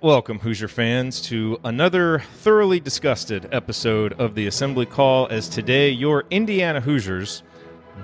welcome, Hoosier fans, to another thoroughly disgusted episode of the Assembly Call. As today, your Indiana Hoosiers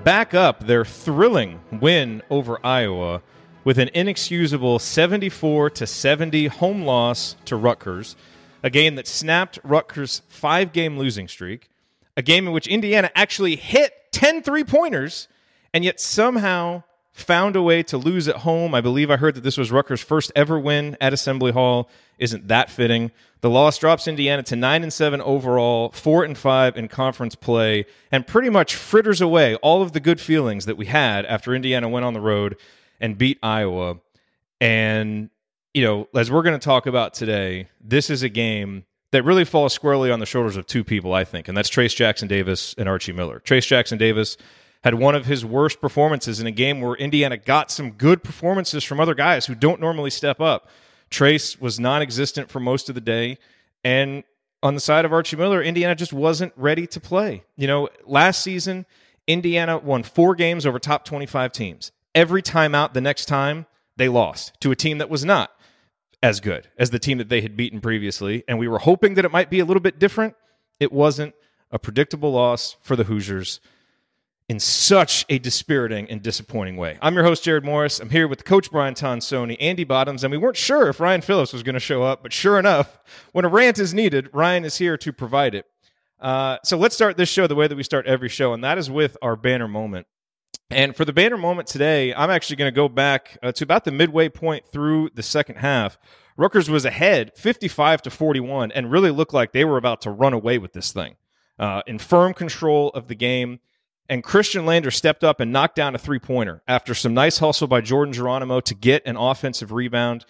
back up their thrilling win over Iowa with an inexcusable 74 to 70 home loss to Rutgers, a game that snapped Rutgers' five game losing streak, a game in which Indiana actually hit 10 three pointers and yet somehow found a way to lose at home. I believe I heard that this was Rutgers' first ever win at Assembly Hall. Isn't that fitting? The loss drops Indiana to nine and seven overall, four and five in conference play, and pretty much fritters away all of the good feelings that we had after Indiana went on the road and beat Iowa. And you know, as we're going to talk about today, this is a game that really falls squarely on the shoulders of two people, I think, and that's Trayce Jackson Davis and Archie Miller. Trayce Jackson Davis had one of his worst performances in a game where Indiana got some good performances from other guys who don't normally step up. Trayce was non existent for most of the day. And on the side of Archie Miller, Indiana just wasn't ready to play. You know, last season, Indiana won four games over top 25 teams. Every time out the next time, they lost to a team that was not as good as the team that they had beaten previously. And we were hoping that it might be a little bit different. It wasn't a predictable loss for the Hoosiers in such a dispiriting and disappointing way. I'm your host, Jerod Morris. I'm here with Coach Brian Tonsoni, Andy Bottoms, and we weren't sure if Ryan Phillips was going to show up, but sure enough, when a rant is needed, Ryan is here to provide it. Uh, so let's start this show the way that we start every show, and that is with our banner moment. And for the banner moment today, I'm actually going to go back uh, to about the midway point through the second half. Rutgers was ahead 55 to 41 and really looked like they were about to run away with this thing. Uh, in firm control of the game. And Khristian Lander stepped up and knocked down a three pointer after some nice hustle by Jordan Geronimo to get an offensive rebound.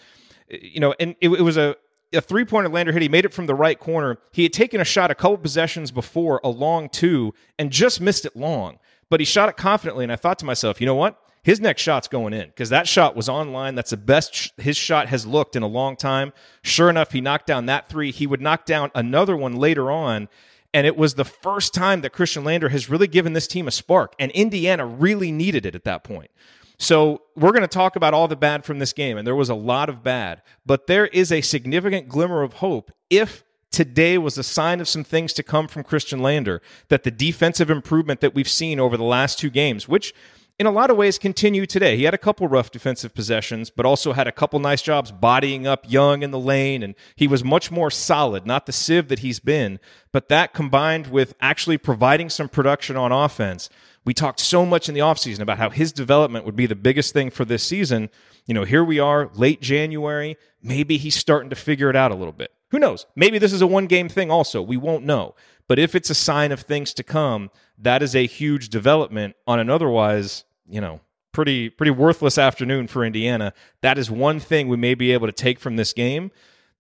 Eh, you know, and it, it was a, a three pointer Lander hit. He made it from the right corner. He had taken a shot a couple possessions before, a long two, and just missed it long. But he shot it confidently. And I thought to myself, you know what? His next shot's going in because that shot was online. That's the best sh- his shot has looked in a long time. Sure enough, he knocked down that three. He would knock down another one later on and it was the first time that Khristian Lander has really given this team a spark. And Indiana really needed it at that point. So we're going to talk about all the bad from this game. And there was a lot of bad. But there is a significant glimmer of hope if today was a sign of some things to come from Khristian Lander, that the defensive improvement that we've seen over the last two games, which in a lot of ways continue today. He had a couple rough defensive possessions, but also had a couple nice jobs bodying up Young in the lane, and he was much more solid, not the sieve that he's been. But that combined with actually providing some production on offense. We talked so much in the offseason about how his development would be the biggest thing for this season. You know, here we are, late January. Maybe he's starting to figure it out a little bit. Who knows? Maybe this is a one game thing also. We won't know. But if it's a sign of things to come, that is a huge development on an otherwise, you know, pretty pretty worthless afternoon for Indiana. That is one thing we may be able to take from this game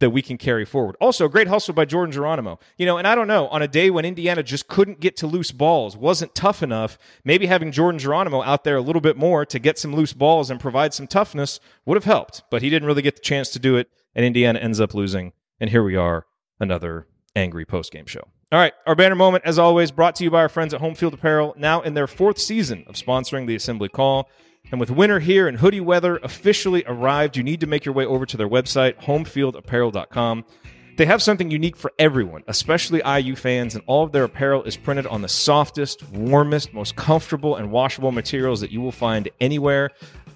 that we can carry forward. Also, great hustle by Jordan Geronimo. You know, and I don't know, on a day when Indiana just couldn't get to loose balls, wasn't tough enough, maybe having Jordan Geronimo out there a little bit more to get some loose balls and provide some toughness would have helped. But he didn't really get the chance to do it, and Indiana ends up losing. And here we are, another angry post game show. All right, our banner moment, as always, brought to you by our friends at Home Field Apparel, now in their fourth season of sponsoring the Assembly Call. And with winter here and hoodie weather officially arrived, you need to make your way over to their website, homefieldapparel.com. They have something unique for everyone, especially IU fans, and all of their apparel is printed on the softest, warmest, most comfortable, and washable materials that you will find anywhere.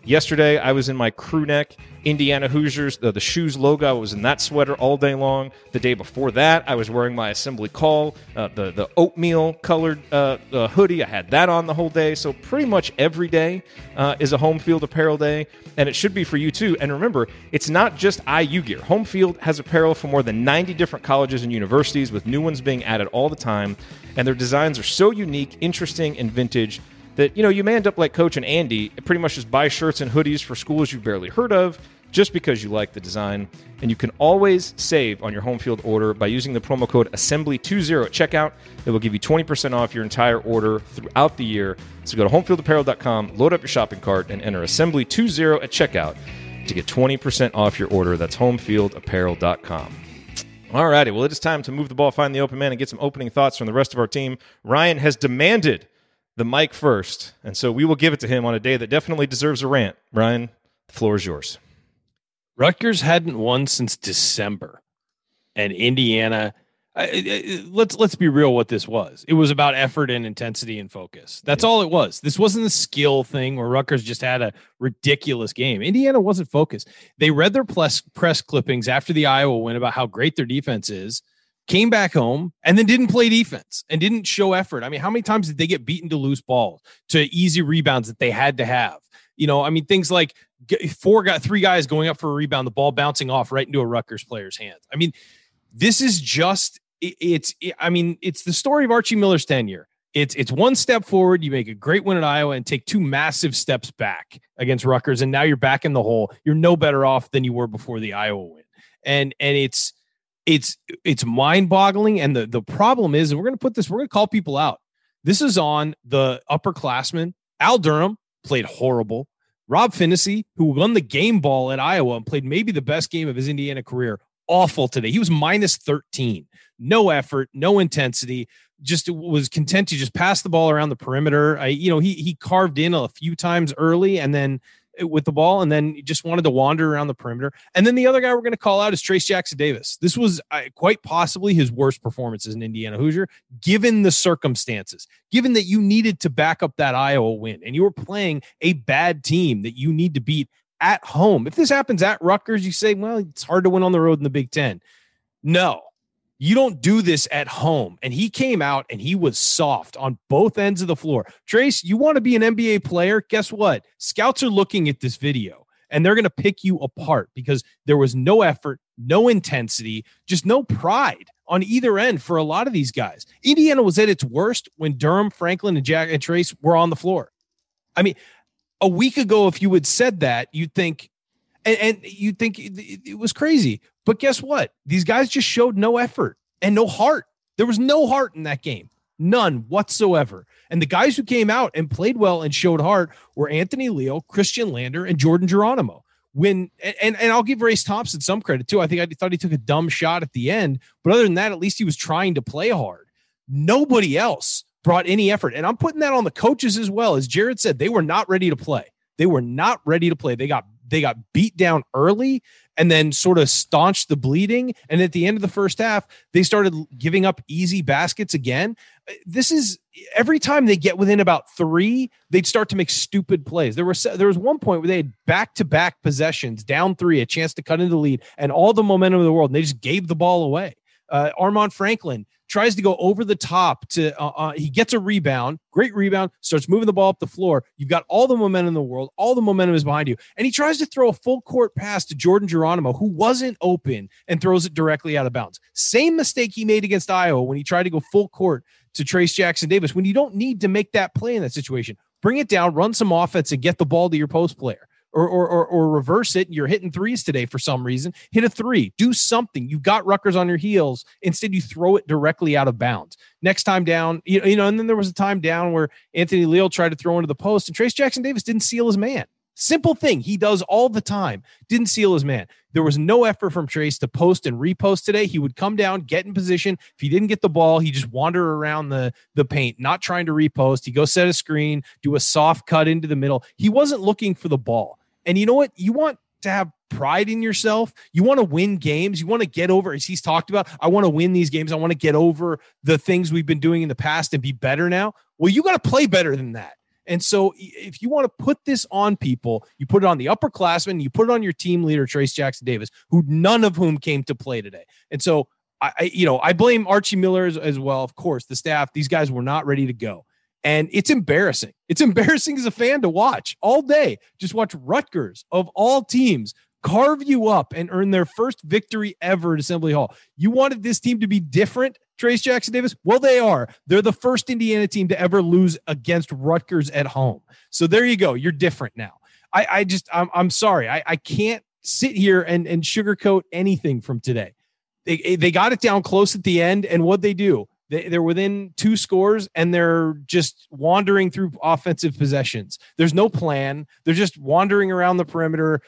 Yesterday, I was in my crew neck Indiana Hoosiers, the, the shoes logo. I was in that sweater all day long. The day before that, I was wearing my assembly call, uh, the, the oatmeal colored uh, uh, hoodie. I had that on the whole day. So, pretty much every day uh, is a home field apparel day, and it should be for you too. And remember, it's not just IU gear. Home field has apparel for more than 90 different colleges and universities, with new ones being added all the time. And their designs are so unique, interesting, and vintage that you know you may end up like Coach and Andy, pretty much just buy shirts and hoodies for schools you've barely heard of, just because you like the design. And you can always save on your home field order by using the promo code Assembly20 at checkout. It will give you 20% off your entire order throughout the year. So go to homefieldapparel.com, load up your shopping cart, and enter Assembly20 at checkout to get 20% off your order. That's homefieldapparel.com. Alrighty, well, it is time to move the ball, find the open man, and get some opening thoughts from the rest of our team. Ryan has demanded the mic first. And so we will give it to him on a day that definitely deserves a rant. Ryan, the floor is yours. Rutgers hadn't won since December, and Indiana. Let's let's be real. What this was, it was about effort and intensity and focus. That's all it was. This wasn't a skill thing where Rutgers just had a ridiculous game. Indiana wasn't focused. They read their press press clippings after the Iowa win about how great their defense is, came back home, and then didn't play defense and didn't show effort. I mean, how many times did they get beaten to loose balls, to easy rebounds that they had to have? You know, I mean, things like four got three guys going up for a rebound, the ball bouncing off right into a Rutgers player's hands. I mean, this is just it's I mean, it's the story of Archie Miller's tenure. It's it's one step forward, you make a great win at Iowa and take two massive steps back against Rutgers, and now you're back in the hole. You're no better off than you were before the Iowa win. And and it's it's it's mind-boggling. And the the problem is, and we're gonna put this, we're gonna call people out. This is on the upperclassmen. Al Durham played horrible. Rob Phinisee, who won the game ball at Iowa and played maybe the best game of his Indiana career, awful today. He was minus 13. No effort, no intensity. Just was content to just pass the ball around the perimeter. I, you know, he he carved in a few times early and then with the ball and then just wanted to wander around the perimeter. And then the other guy we're going to call out is Trayce Jackson Davis. This was quite possibly his worst performance as an Indiana Hoosier, given the circumstances, given that you needed to back up that Iowa win and you were playing a bad team that you need to beat at home. If this happens at Rutgers, you say, well, it's hard to win on the road in the Big Ten. No, you don't do this at home. And he came out and he was soft on both ends of the floor. Trayce, you want to be an NBA player? Guess what? Scouts are looking at this video and they're going to pick you apart because there was no effort, no intensity, just no pride on either end for a lot of these guys. Indiana was at its worst when Durham, Franklin, and Jack and Trayce were on the floor. I mean, a week ago, if you had said that, you'd think, and, and you'd think it, it was crazy. But guess what? These guys just showed no effort and no heart. There was no heart in that game, none whatsoever. And the guys who came out and played well and showed heart were Anthony Leal, Khristian Lander, and Jordan Geronimo. When and and I'll give Race Thompson some credit too. I think I thought he took a dumb shot at the end, but other than that, at least he was trying to play hard. Nobody else brought any effort, and I'm putting that on the coaches as well. As Jerod said, they were not ready to play. They were not ready to play. They got they got beat down early and then sort of staunched the bleeding. And at the end of the first half, they started giving up easy baskets again. This is every time they get within about three, they'd start to make stupid plays. There was there was one point where they had back to back possessions, down three, a chance to cut into the lead, and all the momentum of the world. And they just gave the ball away. Uh, Armaan Franklin tries to go over the top to uh, uh, he gets a rebound great rebound starts moving the ball up the floor. You've got all the momentum in the world all the momentum is behind you. And he tries to throw a full court pass to jordan geronimo who wasn't open and throws it directly out of bounds. Same mistake he made against iowa when he tried to go full court to Trayce jackson davis when you don't need to make that play in that situation. Bring it down run some offense and get the ball to your post player or, or, or, or reverse it. You're hitting threes today for some reason. Hit a three. Do something. You've got Rutgers on your heels. Instead, you throw it directly out of bounds. Next time down, you, you know, and then there was a time down where Anthony Leal tried to throw into the post and Trayce Jackson Davis didn't seal his man. Simple thing he does all the time. Didn't seal his man. There was no effort from Trayce to post and repost today. He would come down, get in position. If he didn't get the ball, he just wander around the, the paint, not trying to repost. He go set a screen, do a soft cut into the middle. He wasn't looking for the ball. And you know what? You want to have pride in yourself. You want to win games. You want to get over, as he's talked about, I want to win these games. I want to get over the things we've been doing in the past and be better now. Well, you got to play better than that. And so, if you want to put this on people, you put it on the upperclassmen, you put it on your team leader, Trayce Jackson Davis, who none of whom came to play today. And so, I, you know, I blame Archie Miller as, as well. Of course, the staff; these guys were not ready to go. And it's embarrassing. It's embarrassing as a fan to watch all day. Just watch Rutgers of all teams carve you up and earn their first victory ever at Assembly Hall. You wanted this team to be different, Trayce Jackson Davis? Well, they are. They're the first Indiana team to ever lose against Rutgers at home. So there you go. You're different now. I, I just, I'm, I'm sorry. I, I can't sit here and, and sugarcoat anything from today. They, they got it down close at the end. And what they do? They, they're within two scores and they're just wandering through offensive possessions. There's no plan. They're just wandering around the perimeter.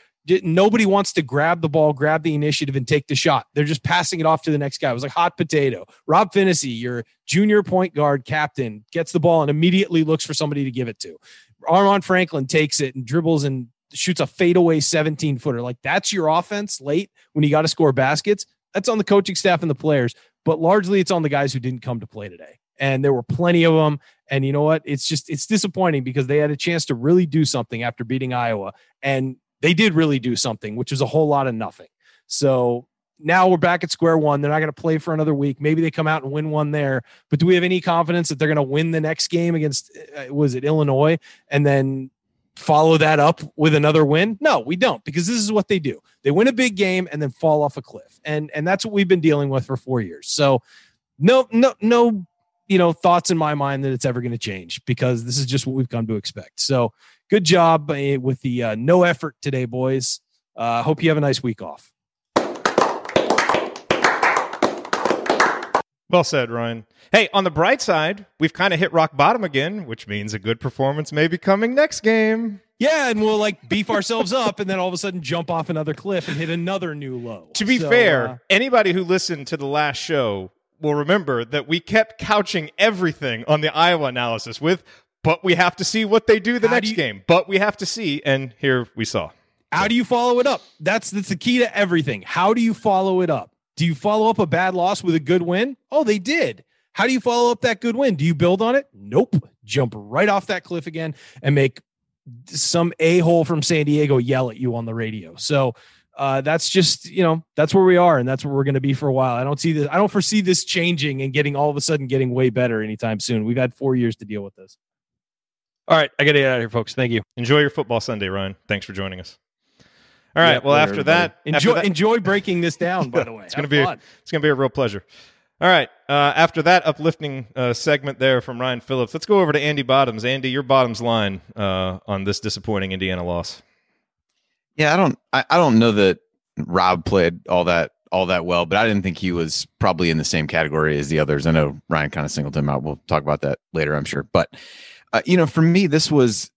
Nobody wants to grab the ball, grab the initiative, and take the shot. They're just passing it off to the next guy. It was like hot potato. Rob Phinisee, your junior point guard captain, gets the ball and immediately looks for somebody to give it to. Armaan Franklin takes it and dribbles and shoots a fadeaway 17 footer. Like that's your offense late when you got to score baskets. That's on the coaching staff and the players, but largely it's on the guys who didn't come to play today. And there were plenty of them. And you know what? It's just it's disappointing because they had a chance to really do something after beating Iowa, and they did really do something, which was a whole lot of nothing. So now we're back at square one. They're not going to play for another week. Maybe they come out and win one there. But do we have any confidence that they're going to win the next game against uh, was it Illinois and then follow that up with another win? No, we don't because this is what they do. They win a big game and then fall off a cliff. And and that's what we've been dealing with for 4 years. So no no no you know thoughts in my mind that it's ever going to change because this is just what we've come to expect. So good job uh, with the uh, no effort today boys. Uh hope you have a nice week off. Well said, Ryan. Hey, on the bright side, we've kind of hit rock bottom again, which means a good performance may be coming next game. Yeah, and we'll like beef ourselves up and then all of a sudden jump off another cliff and hit another new low. To be so, fair, uh, anybody who listened to the last show will remember that we kept couching everything on the Iowa analysis with, but we have to see what they do the next do you, game. But we have to see, and here we saw. How do you follow it up? That's that's the key to everything. How do you follow it up? Do you follow up a bad loss with a good win? Oh, they did. How do you follow up that good win? Do you build on it? Nope. Jump right off that cliff again and make some a hole from San Diego yell at you on the radio. So uh, that's just you know that's where we are, and that's where we're going to be for a while. I don't see this. I don't foresee this changing and getting all of a sudden getting way better anytime soon. We've had four years to deal with this. All right, I got to get out of here, folks. Thank you. Enjoy your football Sunday, Ryan. Thanks for joining us. All right. well, after that, enjoy after that, enjoy breaking this down. By the way, it's gonna be a, it's gonna be a real pleasure. All right. Uh, after that uplifting uh, segment there from Ryan Phillips, let's go over to Andy Bottoms. Andy, your bottoms line uh, on this disappointing Indiana loss. Yeah, I don't, I, I don't know that Rob played all that all that well, but I didn't think he was probably in the same category as the others. I know Ryan kind of singled him out. We'll talk about that later, I'm sure. But uh, you know, for me, this was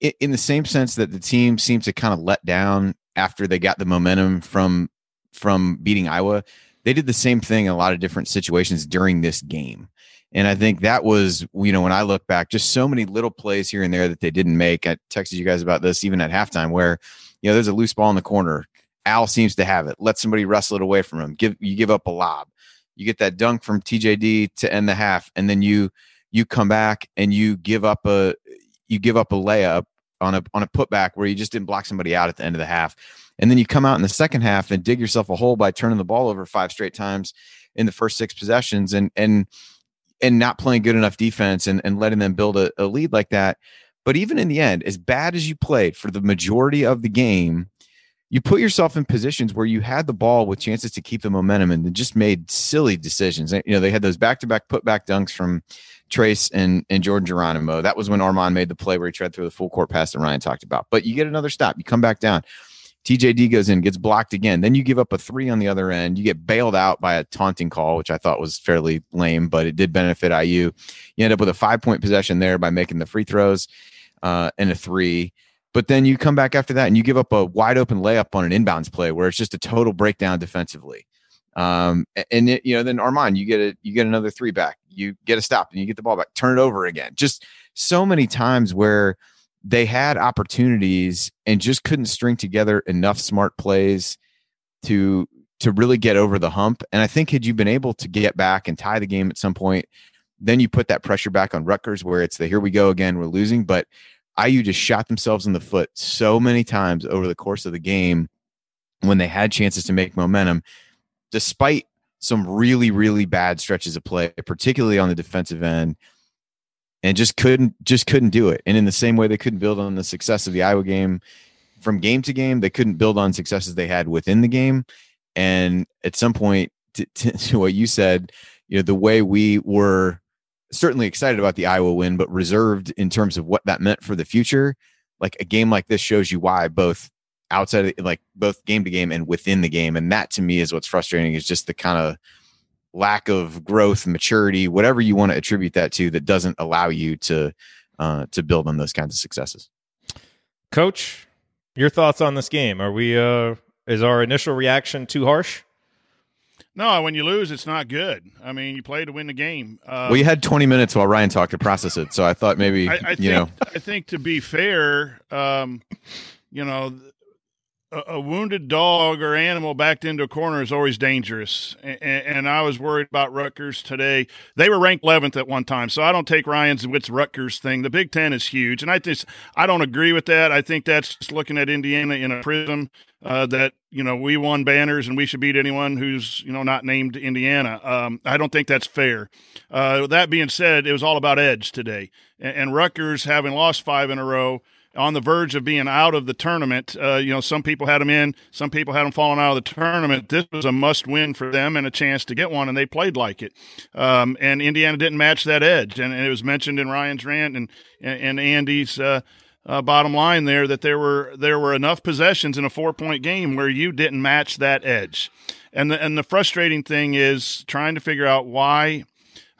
in the same sense that the team seemed to kind of let down after they got the momentum from from beating Iowa, they did the same thing in a lot of different situations during this game. And I think that was, you know, when I look back, just so many little plays here and there that they didn't make. I texted you guys about this even at halftime, where, you know, there's a loose ball in the corner. Al seems to have it. Let somebody wrestle it away from him. Give you give up a lob. You get that dunk from TJD to end the half, and then you you come back and you give up a you give up a layup on a on a putback where you just didn't block somebody out at the end of the half. And then you come out in the second half and dig yourself a hole by turning the ball over five straight times in the first six possessions and and and not playing good enough defense and, and letting them build a, a lead like that. But even in the end, as bad as you played for the majority of the game, you put yourself in positions where you had the ball with chances to keep the momentum and just made silly decisions. You know, they had those back to back put back dunks from Trayce and, and Jordan Geronimo. That was when Armaan made the play where he tried through the full court pass that Ryan talked about. But you get another stop, you come back down. TJD goes in, gets blocked again. Then you give up a three on the other end. You get bailed out by a taunting call, which I thought was fairly lame, but it did benefit IU. You end up with a five point possession there by making the free throws uh, and a three. But then you come back after that and you give up a wide open layup on an inbounds play where it's just a total breakdown defensively. Um, and it, you know, then Armaan, you get it, you get another three back, you get a stop, and you get the ball back, turn it over again. Just so many times where they had opportunities and just couldn't string together enough smart plays to to really get over the hump. And I think had you been able to get back and tie the game at some point, then you put that pressure back on Rutgers where it's the here we go again, we're losing. But IU just shot themselves in the foot so many times over the course of the game when they had chances to make momentum despite some really, really bad stretches of play, particularly on the defensive end, and just couldn't just couldn't do it. And in the same way they couldn't build on the success of the Iowa game from game to game, they couldn't build on successes they had within the game. And at some point, to, to, to what you said, you know, the way we were certainly excited about the Iowa win, but reserved in terms of what that meant for the future. Like a game like this shows you why both outside of the, like both game to game and within the game. And that to me is what's frustrating is just the kind of lack of growth, maturity, whatever you want to attribute that to, that doesn't allow you to uh, to build on those kinds of successes. Coach, your thoughts on this game? Are we? Uh, is our initial reaction too harsh? No, when you lose, it's not good. I mean, you play to win the game. Uh, well, you had 20 minutes while Ryan talked to process it, so I thought maybe I, I you think, know. I think to be fair, um, you know, a, wounded dog or animal backed into a corner is always dangerous. And, and, I was worried about Rutgers today. They were ranked 11th at one time, so I don't take Ryan's wits Rutgers thing. The Big Ten is huge, and I just I don't agree with that. I think that's just looking at Indiana in a prism uh, that you know we won banners and we should beat anyone who's you know not named Indiana. Um, I don't think that's fair. Uh, that being said, it was all about edge today, and, and Rutgers having lost five in a row on the verge of being out of the tournament. Uh, you know, some people had them in, some people had them falling out of the tournament. This was a must win for them and a chance to get one, and they played like it. Um, and Indiana didn't match that edge. And, and, it was mentioned in Ryan's rant and, and, Andy's. Uh, uh, bottom line there that there were there were enough possessions in a four point game where you didn't match that edge, and the and the frustrating thing is trying to figure out why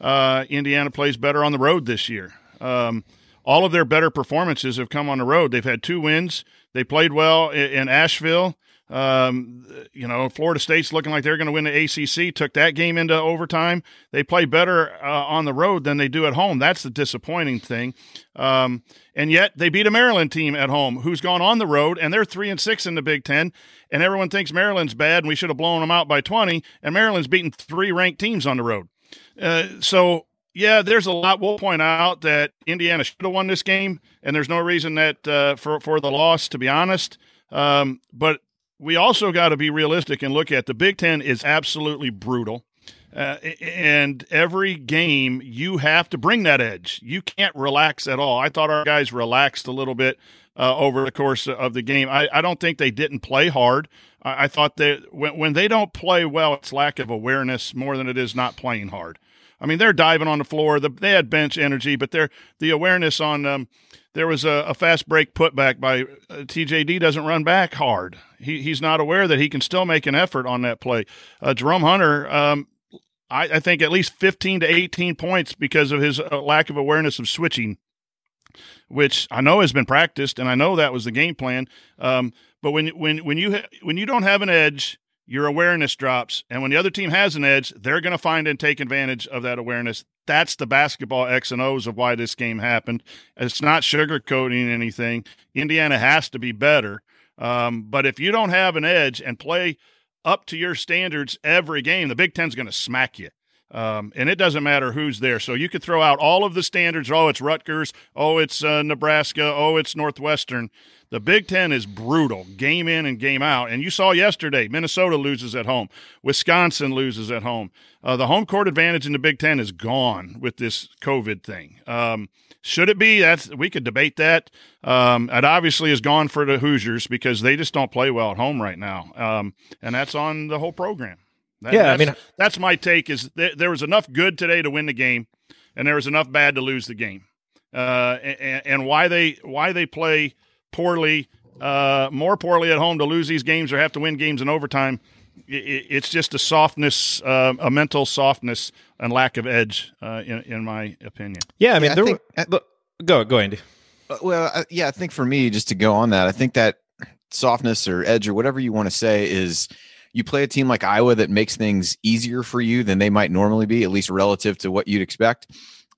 uh, Indiana plays better on the road this year. Um, all of their better performances have come on the road. They've had two wins. They played well in, Asheville. Um, you know, Florida State's looking like they're going to win the ACC. Took that game into overtime. They play better uh, on the road than they do at home. That's the disappointing thing. Um, and yet they beat a Maryland team at home who's gone on the road, and they're three and six in the Big Ten. And everyone thinks Maryland's bad, and we should have blown them out by twenty. And Maryland's beaten three ranked teams on the road. Uh, so yeah, there's a lot. We'll point out that Indiana should have won this game, and there's no reason that uh, for for the loss, to be honest. Um, but we also got to be realistic and look at the Big Ten is absolutely brutal. Uh, and every game you have to bring that edge. You can't relax at all. I thought our guys relaxed a little bit uh, over the course of the game. I, I, don't think they didn't play hard. I, I thought that when, when they don't play well, it's lack of awareness more than it is not playing hard. I mean, they're diving on the floor. The, they had bench energy, but they're the awareness on um, there was a, a, fast break putback by uh, TJD doesn't run back hard. He, he's not aware that he can still make an effort on that play. Uh, Jerome Hunter, um, I, I, think at least 15 to 18 points because of his uh, lack of awareness of switching, which I know has been practiced, and I know that was the game plan. Um, but when when when you ha- when you don't have an edge your awareness drops. And when the other team has an edge, they're going to find and take advantage of that awareness. That's the basketball X and O's of why this game happened. It's not sugarcoating anything. Indiana has to be better. Um, but if you don't have an edge and play up to your standards every game, the Big Ten's going to smack you. Um, and it doesn't matter who's there. So you could throw out all of the standards. Oh, it's Rutgers. Oh, it's uh, Nebraska. Oh, it's Northwestern. The Big Ten is brutal, game in and game out. And you saw yesterday, Minnesota loses at home, Wisconsin loses at home. Uh, the home court advantage in the Big Ten is gone with this COVID thing. Um, should it be? That's we could debate that. Um, it obviously is gone for the Hoosiers because they just don't play well at home right now, um, and that's on the whole program. That, yeah, I mean, that's my take. Is th- there was enough good today to win the game, and there was enough bad to lose the game. Uh, and, and why they why they play poorly, uh, more poorly at home to lose these games or have to win games in overtime. it's just a softness, uh, a mental softness and lack of edge, uh, in, in my opinion. Yeah, I mean, yeah, there I think, were, go go Andy. Uh, well, yeah, I think for me, just to go on that, I think that softness or edge or whatever you want to say is you play a team like Iowa that makes things easier for you than they might normally be, at least relative to what you'd expect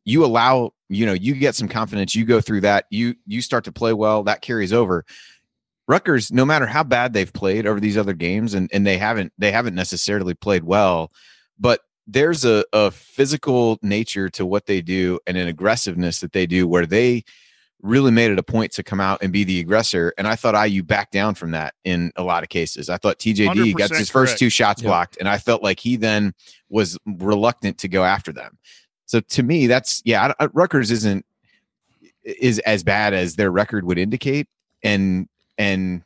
you allow you know you get some confidence you go through that you you start to play well that carries over Rutgers, no matter how bad they've played over these other games, and, and they haven't they haven't necessarily played well, but there's a, a physical nature to what they do and an aggressiveness that they do where they really made it a point to come out and be the aggressor. And I thought IU backed down from that in a lot of cases. I thought TJD got his first two shots blocked, and I felt like he then was reluctant to go after them. So to me, that's yeah. Rutgers isn't is as bad as their record would indicate, and and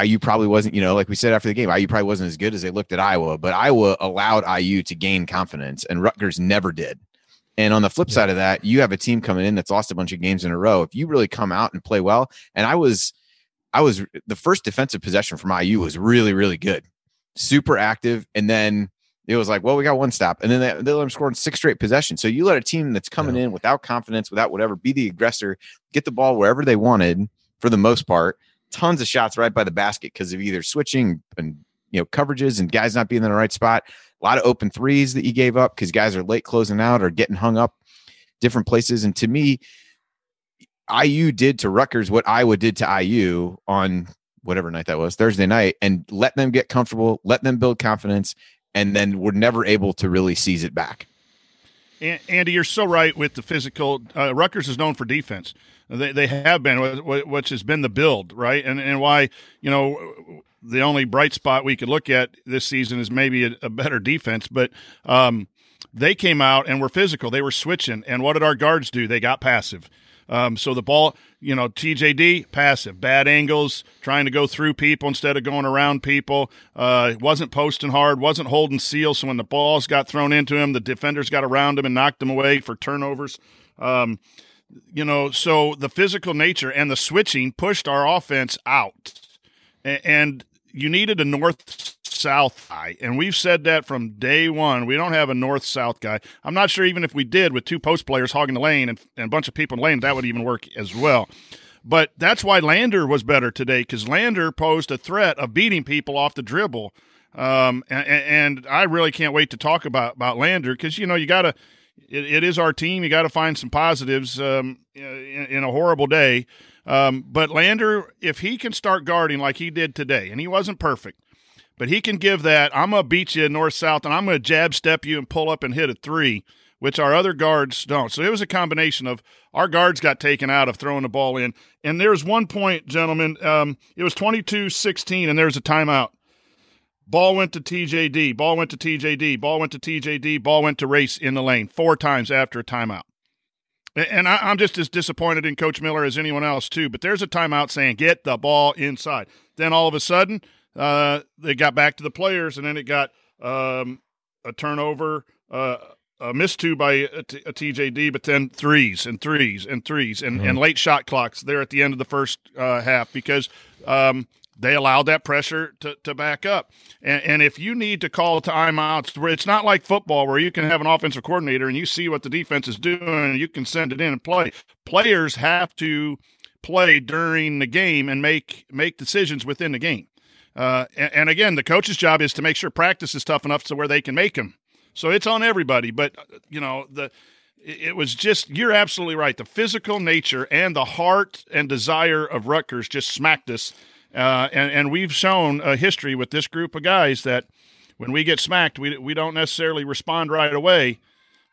IU probably wasn't. You know, like we said after the game, IU probably wasn't as good as they looked at Iowa, but Iowa allowed IU to gain confidence, and Rutgers never did. And on the flip yeah. side of that, you have a team coming in that's lost a bunch of games in a row. If you really come out and play well, and I was, I was the first defensive possession from IU was really really good, super active, and then it was like, well, we got one stop, and then they, they let them score in six straight possessions. So you let a team that's coming yeah. in without confidence, without whatever, be the aggressor, get the ball wherever they wanted for the most part. Tons of shots right by the basket because of either switching and you know coverages and guys not being in the right spot. A lot of open threes that you gave up because guys are late closing out or getting hung up different places. And to me, IU did to Rutgers what Iowa did to IU on whatever night that was, Thursday night, and let them get comfortable, let them build confidence, and then were never able to really seize it back. Andy, you're so right with the physical. Uh, Rutgers is known for defense. They, they have been, which has been the build, right? And and why you know the only bright spot we could look at this season is maybe a, a better defense, but um, they came out and were physical. They were switching, and what did our guards do? They got passive. Um, so the ball, you know, TJD passive, bad angles, trying to go through people instead of going around people. Uh, wasn't posting hard, wasn't holding seal. So when the balls got thrown into him, the defenders got around him and knocked him away for turnovers. Um, you know, so the physical nature and the switching pushed our offense out. And you needed a north south guy. And we've said that from day one. We don't have a north south guy. I'm not sure even if we did with two post players hogging the lane and, and a bunch of people in lane, that would even work as well. But that's why Lander was better today because Lander posed a threat of beating people off the dribble. Um, and, and, I really can't wait to talk about, about Lander because, you know, you got to, it, it is our team. You got to find some positives um, in, in, a horrible day. Um, but Lander, if he can start guarding like he did today, and he wasn't perfect, but he can give that. I'm gonna beat you north south, and I'm gonna jab step you and pull up and hit a three, which our other guards don't. So it was a combination of our guards got taken out of throwing the ball in, and there's one point, gentlemen. Um, it was 22-16, and there's a timeout. Ball went to TJD. Ball went to TJD. Ball went to TJD. Ball went to race in the lane four times after a timeout. And I, am just as disappointed in Coach Miller as anyone else, too. But there's a timeout saying, get the ball inside. Then all of a sudden, uh, they got back to the players, and then it got um, a turnover, uh, a missed two by a, t- a TJD, but then threes and threes and threes and, mm-hmm. and late shot clocks there at the end of the first uh, half because um, they allowed that pressure to, to back up. And, and if you need to call timeouts, where it's not like football where you can have an offensive coordinator and you see what the defense is doing and you can send it in and play. Players have to play during the game and make make decisions within the game. Uh, and, and, again, the coach's job is to make sure practice is tough enough so where they can make them. So it's on everybody. But you know the it was just you're absolutely right. The physical nature and the heart and desire of Rutgers just smacked us uh, and, and we've shown a history with this group of guys that when we get smacked, we, we don't necessarily respond right away.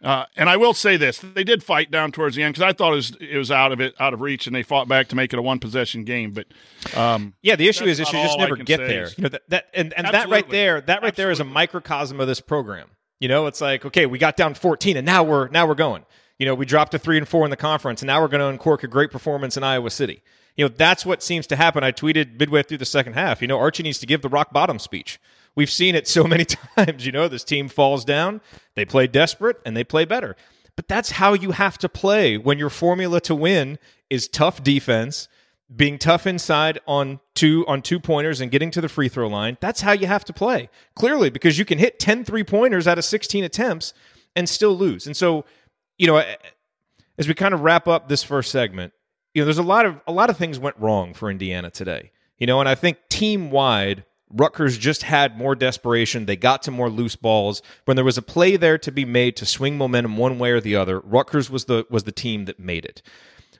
Uh, and I will say this: they did fight down towards the end because I thought it was, it was out of it, out of reach, and they fought back to make it a one possession game. But um, yeah, the issue is, is you just never get there. You know that, that and, and that right there, that right Absolutely. there is a microcosm of this program. You know, it's like okay, we got down 14, and now we're now we're going. You know, we dropped to three and four in the conference, and now we're going to uncork a great performance in Iowa City you know, that's what seems to happen. I tweeted midway through the second half, you know, Archie needs to give the rock bottom speech. We've seen it so many times, you know, this team falls down, they play desperate, and they play better. But that's how you have to play when your formula to win is tough defense, being tough inside on two on two pointers and getting to the free throw line. That's how you have to play. Clearly, because you can hit 10 three pointers out of 16 attempts and still lose. And so, you know, as we kind of wrap up this first segment, you know, there's a lot of a lot of things went wrong for Indiana today. You know, and I think team wide, Rutgers just had more desperation. They got to more loose balls. When there was a play there to be made to swing momentum one way or the other, Rutgers was the was the team that made it.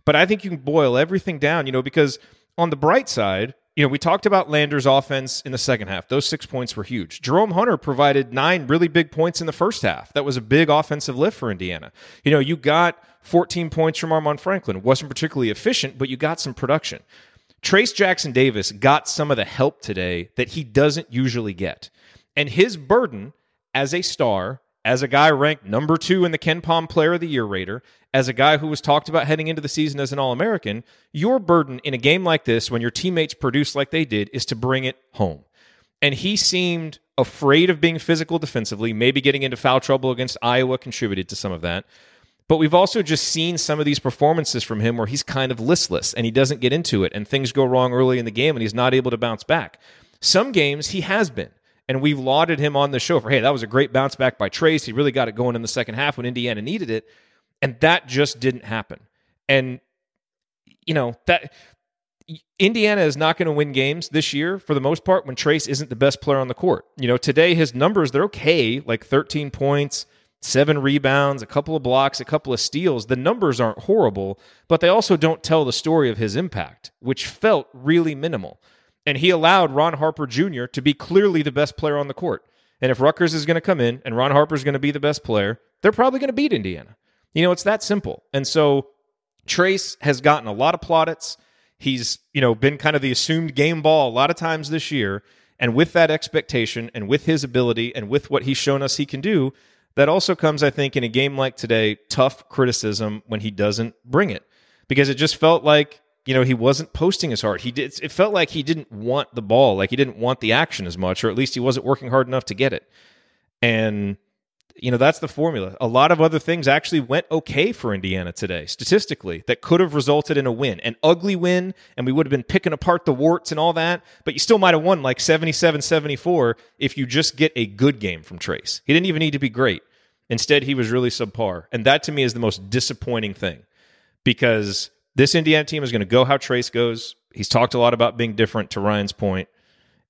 But I think you can boil everything down, you know, because on the bright side, you know, we talked about Lander's offense in the second half. Those six points were huge. Jerome Hunter provided nine really big points in the first half. That was a big offensive lift for Indiana. You know, you got 14 points from Armaan Franklin. It wasn't particularly efficient, but you got some production. Trayce Jackson Davis got some of the help today that he doesn't usually get. And his burden as a star, as a guy ranked number two in the KenPom Player of the Year rater, as a guy who was talked about heading into the season as an All American, your burden in a game like this, when your teammates produce like they did, is to bring it home. And he seemed afraid of being physical defensively, maybe getting into foul trouble against Iowa contributed to some of that. But we've also just seen some of these performances from him where he's kind of listless and he doesn't get into it and things go wrong early in the game and he's not able to bounce back. Some games he has been. And we've lauded him on the show for, hey, that was a great bounce back by Trayce. He really got it going in the second half when Indiana needed it. And that just didn't happen. And, you know, that Indiana is not going to win games this year for the most part when Trayce isn't the best player on the court. You know, today his numbers, they're okay, like 13 points, seven rebounds, a couple of blocks, a couple of steals. The numbers aren't horrible, but they also don't tell the story of his impact, which felt really minimal. And he allowed Ron Harper Jr. to be clearly the best player on the court. And if Rutgers is going to come in and Ron Harper is going to be the best player, they're probably going to beat Indiana. You know, it's that simple. And so Trayce has gotten a lot of plaudits. He's, you know, been kind of the assumed game ball a lot of times this year. And with that expectation and with his ability and with what he's shown us he can do, that also comes, I think, in a game like today, tough criticism when he doesn't bring it. Because it just felt like, you know, he wasn't posting as hard. He did it felt like he didn't want the ball, like he didn't want the action as much, or at least he wasn't working hard enough to get it. And you know, that's the formula. A lot of other things actually went okay for Indiana today, statistically, that could have resulted in a win. An ugly win, and we would have been picking apart the warts and all that, but you still might have won like 77 74 if you just get a good game from Trayce He didn't even need to be great. Instead, he was really subpar. And that to me is the most disappointing thing because this Indiana team is going to go how Trayce goes. He's talked a lot about being different to Ryan's point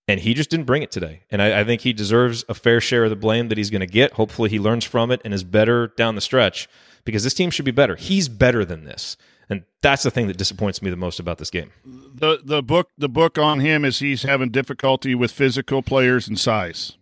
and he just didn't bring it today. And I, I, think he deserves a fair share of the blame that he's going to get. Hopefully, he learns from it and is better down the stretch because this team should be better. He's better than this, and that's the thing that disappoints me the most about this game. the the book The book on him is he's having difficulty with physical players and size.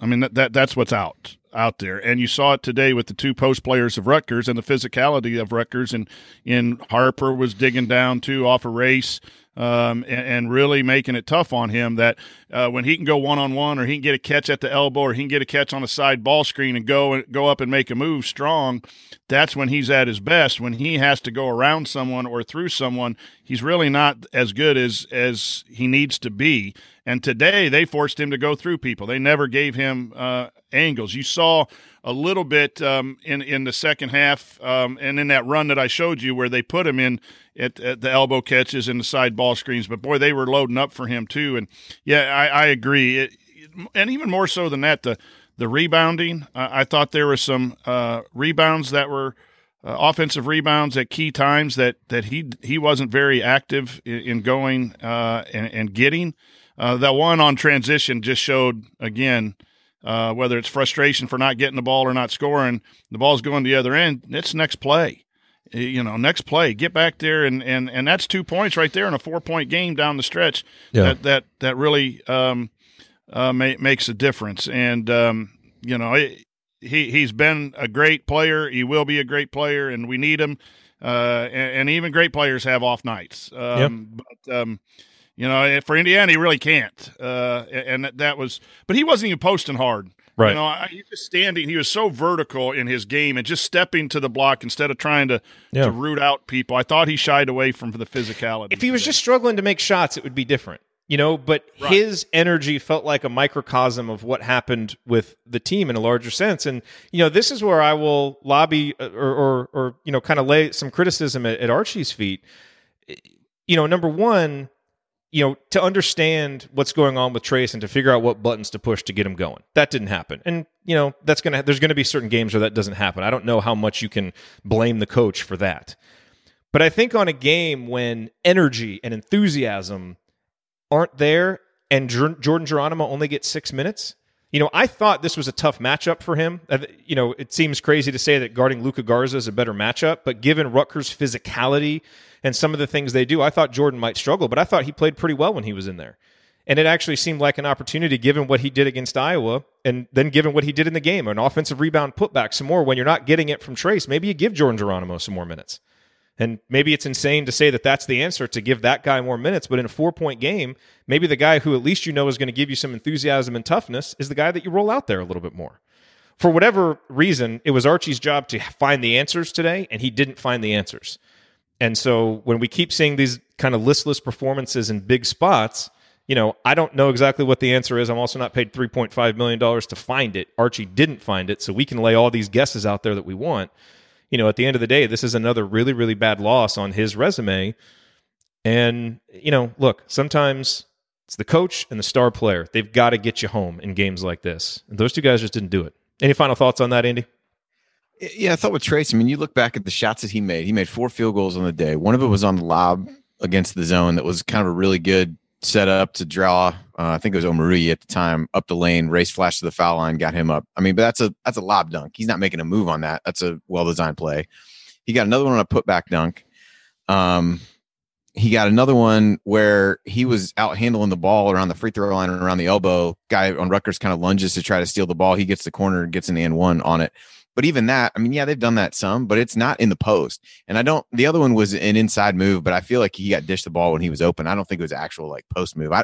I mean that, that that's what's out out there, and you saw it today with the two post players of Rutgers and the physicality of Rutgers, and in Harper was digging down too off a race um, and, and, really making it tough on him that uh, when he can go one on one or he can get a catch at the elbow or he can get a catch on a side ball screen and go go up and make a move strong, that's when he's at his best. When he has to go around someone or through someone, he's really not as good as as he needs to be. And today they forced him to go through people. They never gave him uh, angles. You saw a little bit um, in in the second half, um, and in that run that I showed you, where they put him in at, at, the elbow catches and the side ball screens. But boy, they were loading up for him too. And yeah, I, I agree. It, and even more so than that, the the rebounding. Uh, I thought there were some uh, rebounds that were. Uh, offensive rebounds at key times that that he he wasn't very active in, in going uh, and, and, getting. Uh, that one on transition just showed again uh, whether it's frustration for not getting the ball or not scoring, the ball's going to the other end. It's next play. You know, next play, get back there, and and and that's two points right there in a four point game down the stretch. Yeah. That that that really um, uh, ma- makes a difference. And um, you know, it, he he's been a great player. He will be a great player, and we need him. Uh, and, and, even great players have off nights. Um, yep. But um, you know, eh, for Indiana, he really can't. Uh, and that was, but he wasn't even posting hard. Right. You know, he was just standing. He was so vertical in his game and just stepping to the block instead of trying to yeah. to root out people. I thought he shied away from the physicality. If he was just struggling to make shots, it would be different. You know, but right. his energy felt like a microcosm of what happened with the team in a larger sense. And you know, this is where I will lobby uh, or or, or you know, kind of lay some criticism at, at Archie's feet. You know, number one you know, to understand what's going on with Trayce and to figure out what buttons to push to get him going. That didn't happen. And, you know, that's going to, there's going to be certain games where that doesn't happen. I don't know how much you can blame the coach for that. But I think on a game when energy and enthusiasm aren't there and Jordan Geronimo only gets six minutes, you know, I thought this was a tough matchup for him. Uh, you know, it seems crazy to say that guarding Luka Garza is a better matchup, but given Rutgers' physicality and some of the things they do, I thought Jordan might struggle, but I thought he played pretty well when he was in there. And it actually seemed like an opportunity given what he did against Iowa and then given what he did in the game, an offensive rebound putback some more when you're not getting it from Trayce, Maybe you give Jordan Geronimo some more minutes. And maybe it's insane to say that that's the answer to give that guy more minutes, but in a four point game, maybe the guy who at least you know is going to give you some enthusiasm and toughness is the guy that you roll out there a little bit more. For whatever reason, it was Archie's job to find the answers today, and he didn't find the answers. And so when we keep seeing these kind of listless performances in big spots, you know, I don't know exactly what the answer is. I'm also not paid $3.5 million to find it. Archie didn't find it. So we can lay all these guesses out there that we want. You know, at the end of the day, this is another really, really bad loss on his resume. And, you know, look, sometimes it's the coach and the star player. They've got to get you home in games like this. And those two guys just didn't do it. Any final thoughts on that, Andy? Yeah, I thought with Trayce, I mean, you look back at the shots that he made. He made four field goals on the day. One of it was on the lob against the zone that was kind of a really good setup to draw Uh, I think it was Omoruyi at the time up the lane, race flash to the foul line, got him up. I mean, but that's a that's a lob dunk. He's not making a move on that. That's a well designed play. He got another one on a putback dunk. Um, he got another one where he was out handling the ball around the free throw line and around the elbow. Guy on Rutgers kind of lunges to try to steal the ball. He gets the corner, and gets an and one on it. But even that, I mean, yeah, they've done that some, but it's not in the post. And I don't. The other one was an inside move, but I feel like he got dished the ball when he was open. I don't think it was actual like post move. I,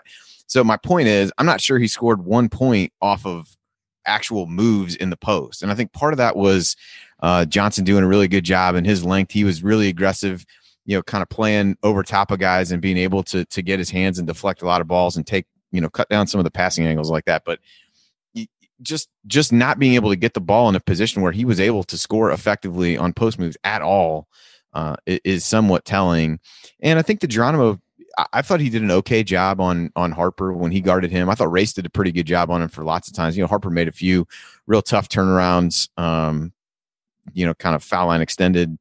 so my point is, I'm not sure he scored one point off of actual moves in the post, and I think part of that was uh, Johnson doing a really good job in his length. He was really aggressive you know, kind of playing over top of guys and being able to to get his hands and deflect a lot of balls and take, you know, cut down some of the passing angles like that. But just just not being able to get the ball in a position where he was able to score effectively on post moves at all uh, is somewhat telling. And I think the Geronimo, I thought he did an okay job on on Harper when he guarded him. I thought Race did a pretty good job on him for lots of times. You know, Harper made a few real tough turnarounds. Um, you know, kind of foul line extended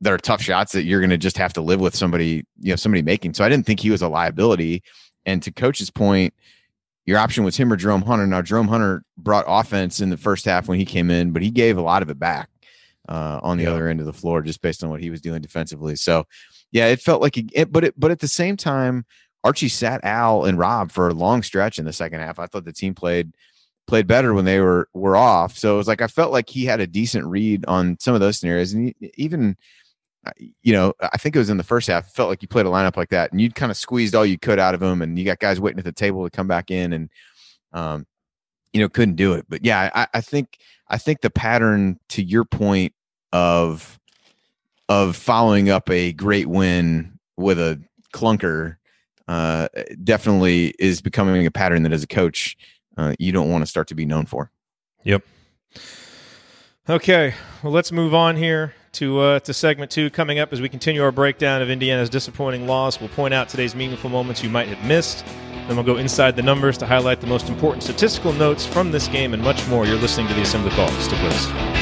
that are tough shots that you're going to just have to live with somebody, you know, somebody making. So I didn't think he was a liability. And to coach's point, your option was him or Jerome Hunter. Now Jerome Hunter brought offense in the first half when he came in, but he gave a lot of it back uh, on the yeah. other end of the floor just based on what he was doing defensively. So yeah, it felt like it, but it, but at the same time, Archie sat Al and Rob for a long stretch in the second half. I thought the team played played better when they were were off. So it was like I felt like he had a decent read on some of those scenarios, and he, even you know, I think it was in the first half. Felt like you played a lineup like that, and you kind of squeezed all you could out of him, and you got guys waiting at the table to come back in, and um, you know, couldn't do it. But yeah, I, I think I think the pattern to your point of of following up a great win with a clunker uh, definitely is becoming a pattern that as a coach uh, you don't want to start to be known for. Yep. Okay, well, let's move on here to uh, to segment two coming up as we continue our breakdown of Indiana's disappointing loss. We'll point out today's meaningful moments you might have missed. Then we'll go inside the numbers to highlight the most important statistical notes from this game and much more. You're listening to the Assembly Call. Stick with us.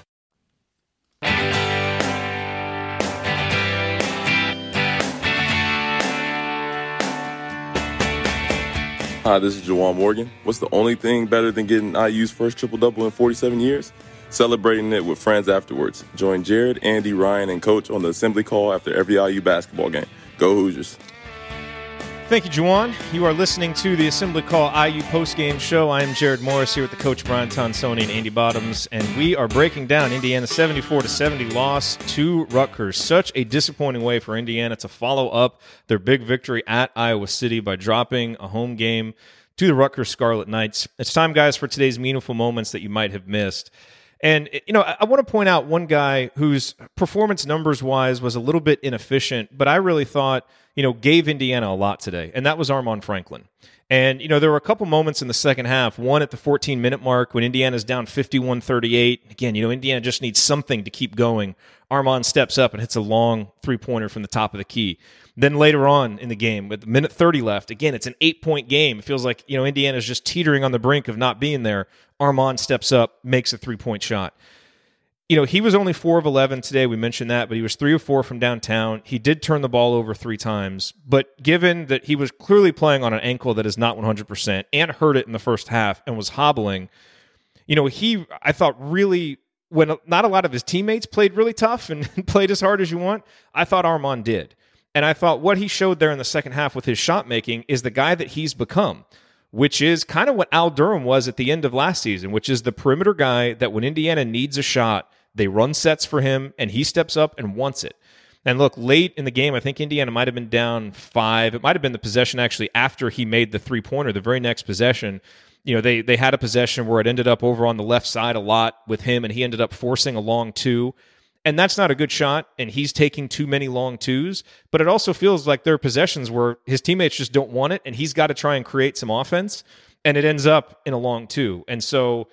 Hi, this is Juwan Morgan. What's the only thing better than getting IU's first triple double in 47 years? Celebrating it with friends afterwards. Join Jerod, Andy, Ryan, and Coach on the assembly call after every IU basketball game. Go Hoosiers. Thank you, Juwan. You are listening to the Assembly Call IU postgame show. I am Jerod Morris here with the coach Brian Tonsoni and Andy Bottoms, and we are breaking down Indiana's 74 to 70 loss to Rutgers. Such a disappointing way for Indiana to follow up their big victory at Iowa City by dropping a home game to the Rutgers Scarlet Knights. It's time, guys, for today's meaningful moments that you might have missed. And, you know, I, I want to point out one guy whose performance numbers wise was a little bit inefficient, but I really thought – you know, gave Indiana a lot today, and that was Armaan Franklin. And, you know, there were a couple moments in the second half, one at the 14 minute mark when Indiana's down 51 38. Again, you know, Indiana just needs something to keep going. Armaan steps up and hits a long three pointer from the top of the key. Then later on in the game, with minute 30 left, again, it's an eight point game. It feels like, you know, Indiana's just teetering on the brink of not being there. Armaan steps up, makes a three point shot you know, he was only four of 11 today. We mentioned that, but he was three of four from downtown. He did turn the ball over three times, but given that he was clearly playing on an ankle that is not 100% and hurt it in the first half and was hobbling, you know, he, I thought, really, when not a lot of his teammates played really tough and played as hard as you want, I thought Armaan did. And I thought what he showed there in the second half with his shot making is the guy that he's become which is kind of what Al Durham was at the end of last season, which is the perimeter guy that when Indiana needs a shot, they run sets for him, and he steps up and wants it. And look, late in the game, I think Indiana might have been down five. It might have been the possession actually after he made the three pointer, the very next possession. You know, they they had a possession where it ended up over on the left side a lot with him, and he ended up forcing a long two. And that's not a good shot, and he's taking too many long twos. But it also feels like there are possessions where his teammates just don't want it, and he's got to try and create some offense, and it ends up in a long two. And so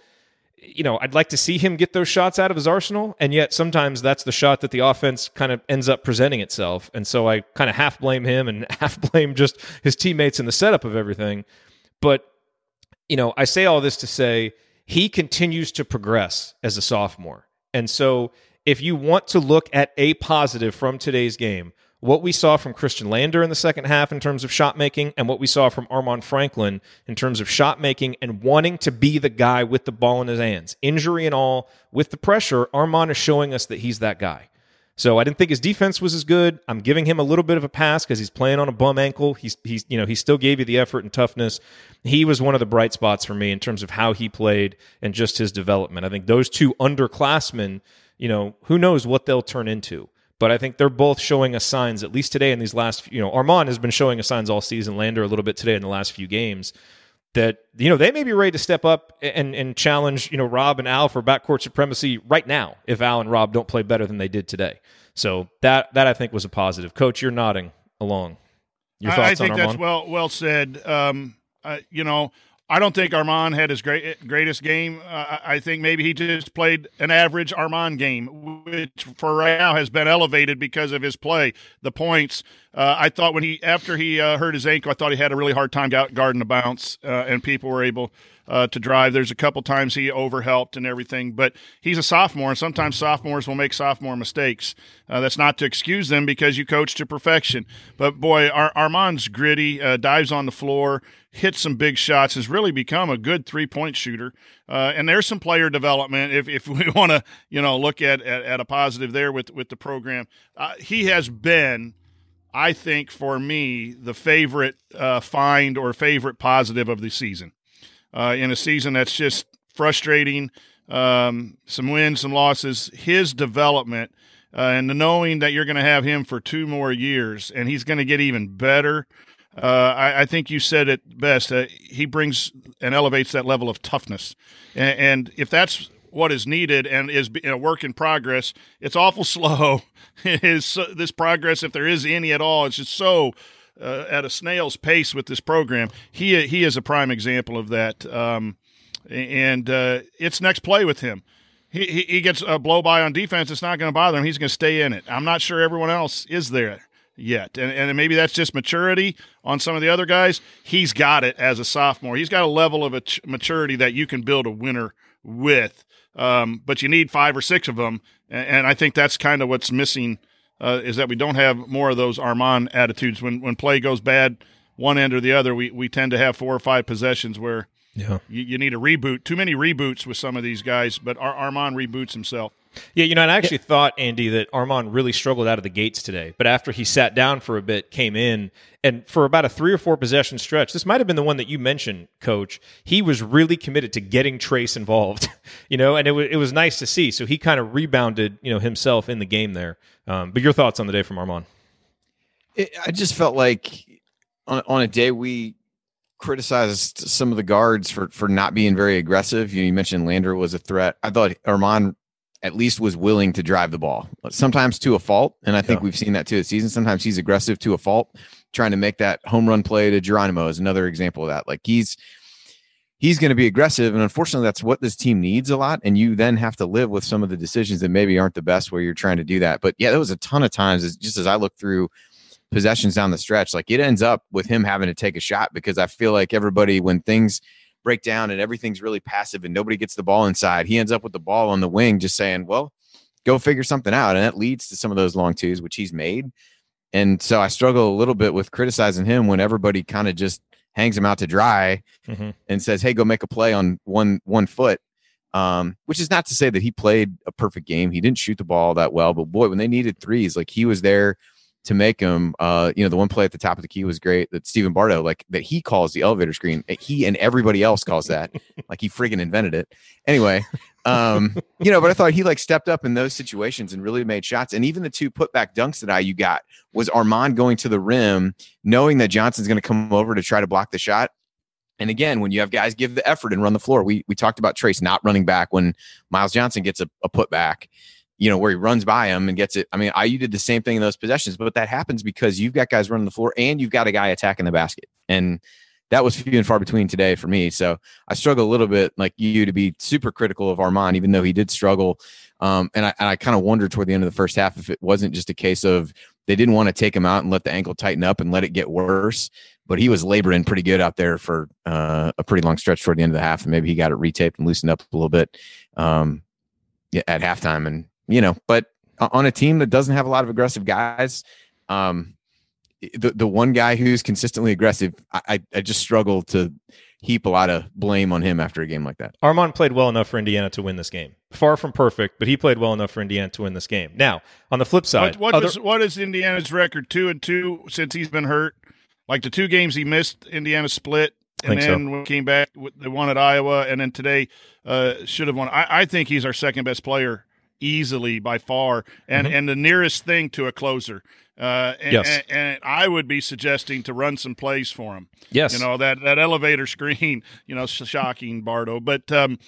you know, I'd like to see him get those shots out of his arsenal, and yet sometimes that's the shot that the offense kind of ends up presenting itself. And so I kind of half blame him and half blame just his teammates and the setup of everything. But, you know, I say all this to say he continues to progress as a sophomore. And so if you want to look at a positive from today's game, what we saw from Khristian Lander in the second half in terms of shot making and what we saw from Armaan Franklin in terms of shot making and wanting to be the guy with the ball in his hands. Injury and all, with the pressure, Armaan is showing us that he's that guy. So I didn't think his defense was as good. I'm giving him a little bit of a pass because he's playing on a bum ankle. He's he's you know he still gave you the effort and toughness. He was one of the bright spots for me in terms of how he played and just his development. I think those two underclassmen, you know, who knows what they'll turn into. But I think they're both showing us signs, at least today in these last, you know, Armaan has been showing us signs all season, Lander a little bit today in the last few games, that, you know, they may be ready to step up and, and challenge, you know, Rob and Al for backcourt supremacy right now if Al and Rob don't play better than they did today. So that, that I think was a positive. Coach, you're nodding along. Your thoughts I, I think that's well, well said. Um, uh, you know, I don't think Armaan had his great greatest game. Uh, I think maybe he just played an average Armaan game, which for right now has been elevated because of his play, the points. Uh, I thought when he after he uh, hurt his ankle, I thought he had a really hard time guarding the bounce, uh, and people were able uh, to drive. There's a couple times he overhelped and everything, but he's a sophomore, and sometimes sophomores will make sophomore mistakes. Uh, that's not to excuse them because you coach to perfection. But boy, Ar- Armaan's gritty, dives on the floor, hits some big shots, has really become a good three point shooter. Uh, and there's some player development if, if we want to you know look at, at, at a positive there with with the program. Uh, he has been. I think for me, the favorite uh, find or favorite positive of the season uh, in a season that's just frustrating. Um, some wins, some losses. His development uh, and the knowing that you're going to have him for two more years and he's going to get even better. Uh, I, I, think you said it best. Uh, he brings and elevates that level of toughness, and, and if that's what is needed and is a work in progress, it's awful slow. is this progress, if there is any at all, it's just so uh, at a snail's pace with this program. He he is a prime example of that. Um, and uh, it's next play with him. He, he, he gets a blow by on defense. It's not going to bother him. He's going to stay in it. I'm not sure everyone else is there yet. And, and maybe that's just maturity on some of the other guys. He's got it as a sophomore. He's got a level of maturity that you can build a winner with. Um, but you need five or six of them. And, and I think that's kind of what's missing uh, is that we don't have more of those Armaan attitudes. When when play goes bad, one end or the other, we, we tend to have four or five possessions where yeah. you, you need a reboot. Too many reboots with some of these guys, but Ar- Armaan reboots himself. Yeah, you know, and I actually yeah. thought Andy that Armaan really struggled out of the gates today, but after he sat down for a bit, came in, and for about a three or four possession stretch, this might have been the one that you mentioned, Coach. He was really committed to getting Trayce involved, you know, and it was it was nice to see. So he kind of rebounded, you know, himself in the game there. Um, but your thoughts on the day from Armaan? It, I just felt like on, on a day we criticized some of the guards for for not being very aggressive. You, know, you mentioned Lander was a threat. I thought Armaan at least was willing to drive the ball, sometimes to a fault, and I think yeah. we've seen that too this season. Sometimes he's aggressive to a fault, trying to make that home run play to Geronimo is another example of that. Like he's he's going to be aggressive. And unfortunately, that's what this team needs a lot. And you then have to live with some of the decisions that maybe aren't the best where you're trying to do that. But yeah, there was a ton of times, just as I look through possessions down the stretch, like it ends up with him having to take a shot because I feel like everybody, when things break down and everything's really passive and nobody gets the ball inside, he ends up with the ball on the wing, just saying, well, go figure something out. And that leads to some of those long twos, which he's made. And so I struggle a little bit with criticizing him when everybody kind of just hangs him out to dry mm-hmm. and says, "Hey, go make a play on one one foot." Um, which is not to say that he played a perfect game. He didn't shoot the ball that well, but boy, when they needed threes, like he was there to make him. Uh, you know, the one play at the top of the key was great. That Stephen Bardo, like that, he calls the elevator screen. He and everybody else calls that, like he friggin' invented it. Anyway, um, you know, but I thought he like stepped up in those situations and really made shots. And even the two putback dunks that I you got was Armaan going to the rim, knowing that Johnson's going to come over to try to block the shot. And again, when you have guys give the effort and run the floor, we we talked about Trayce not running back when Myles Johnson gets a, a putback you know, where he runs by him and gets it. I mean, IU did the same thing in those possessions, but that happens because you've got guys running the floor and you've got a guy attacking the basket. And that was few and far between today for me. So I struggle a little bit like you to be super critical of Armaan, even though he did struggle. Um, and I, and I kind of wondered toward the end of the first half if it wasn't just a case of they didn't want to take him out and let the ankle tighten up and let it get worse. But he was laboring pretty good out there for uh, a pretty long stretch toward the end of the half. And maybe he got it retaped and loosened up a little bit um, at halftime. And you know, but on a team that doesn't have a lot of aggressive guys, um, the the one guy who's consistently aggressive, I I just struggle to heap a lot of blame on him after a game like that. Armaan played well enough for Indiana to win this game. Far from perfect, but he played well enough for Indiana to win this game. Now, on the flip side, what, what, other- is, what is Indiana's record? Two and two since he's been hurt. Like the two games he missed, Indiana split, and then so. came back, they won at Iowa, and then today uh, should have won. I, I think he's our second best player easily by far, and mm-hmm. and the nearest thing to a closer. Uh, and, yes. and, and, I would be suggesting to run some plays for him. Yes, you know that that elevator screen. You know, shocking, Bardo, but um,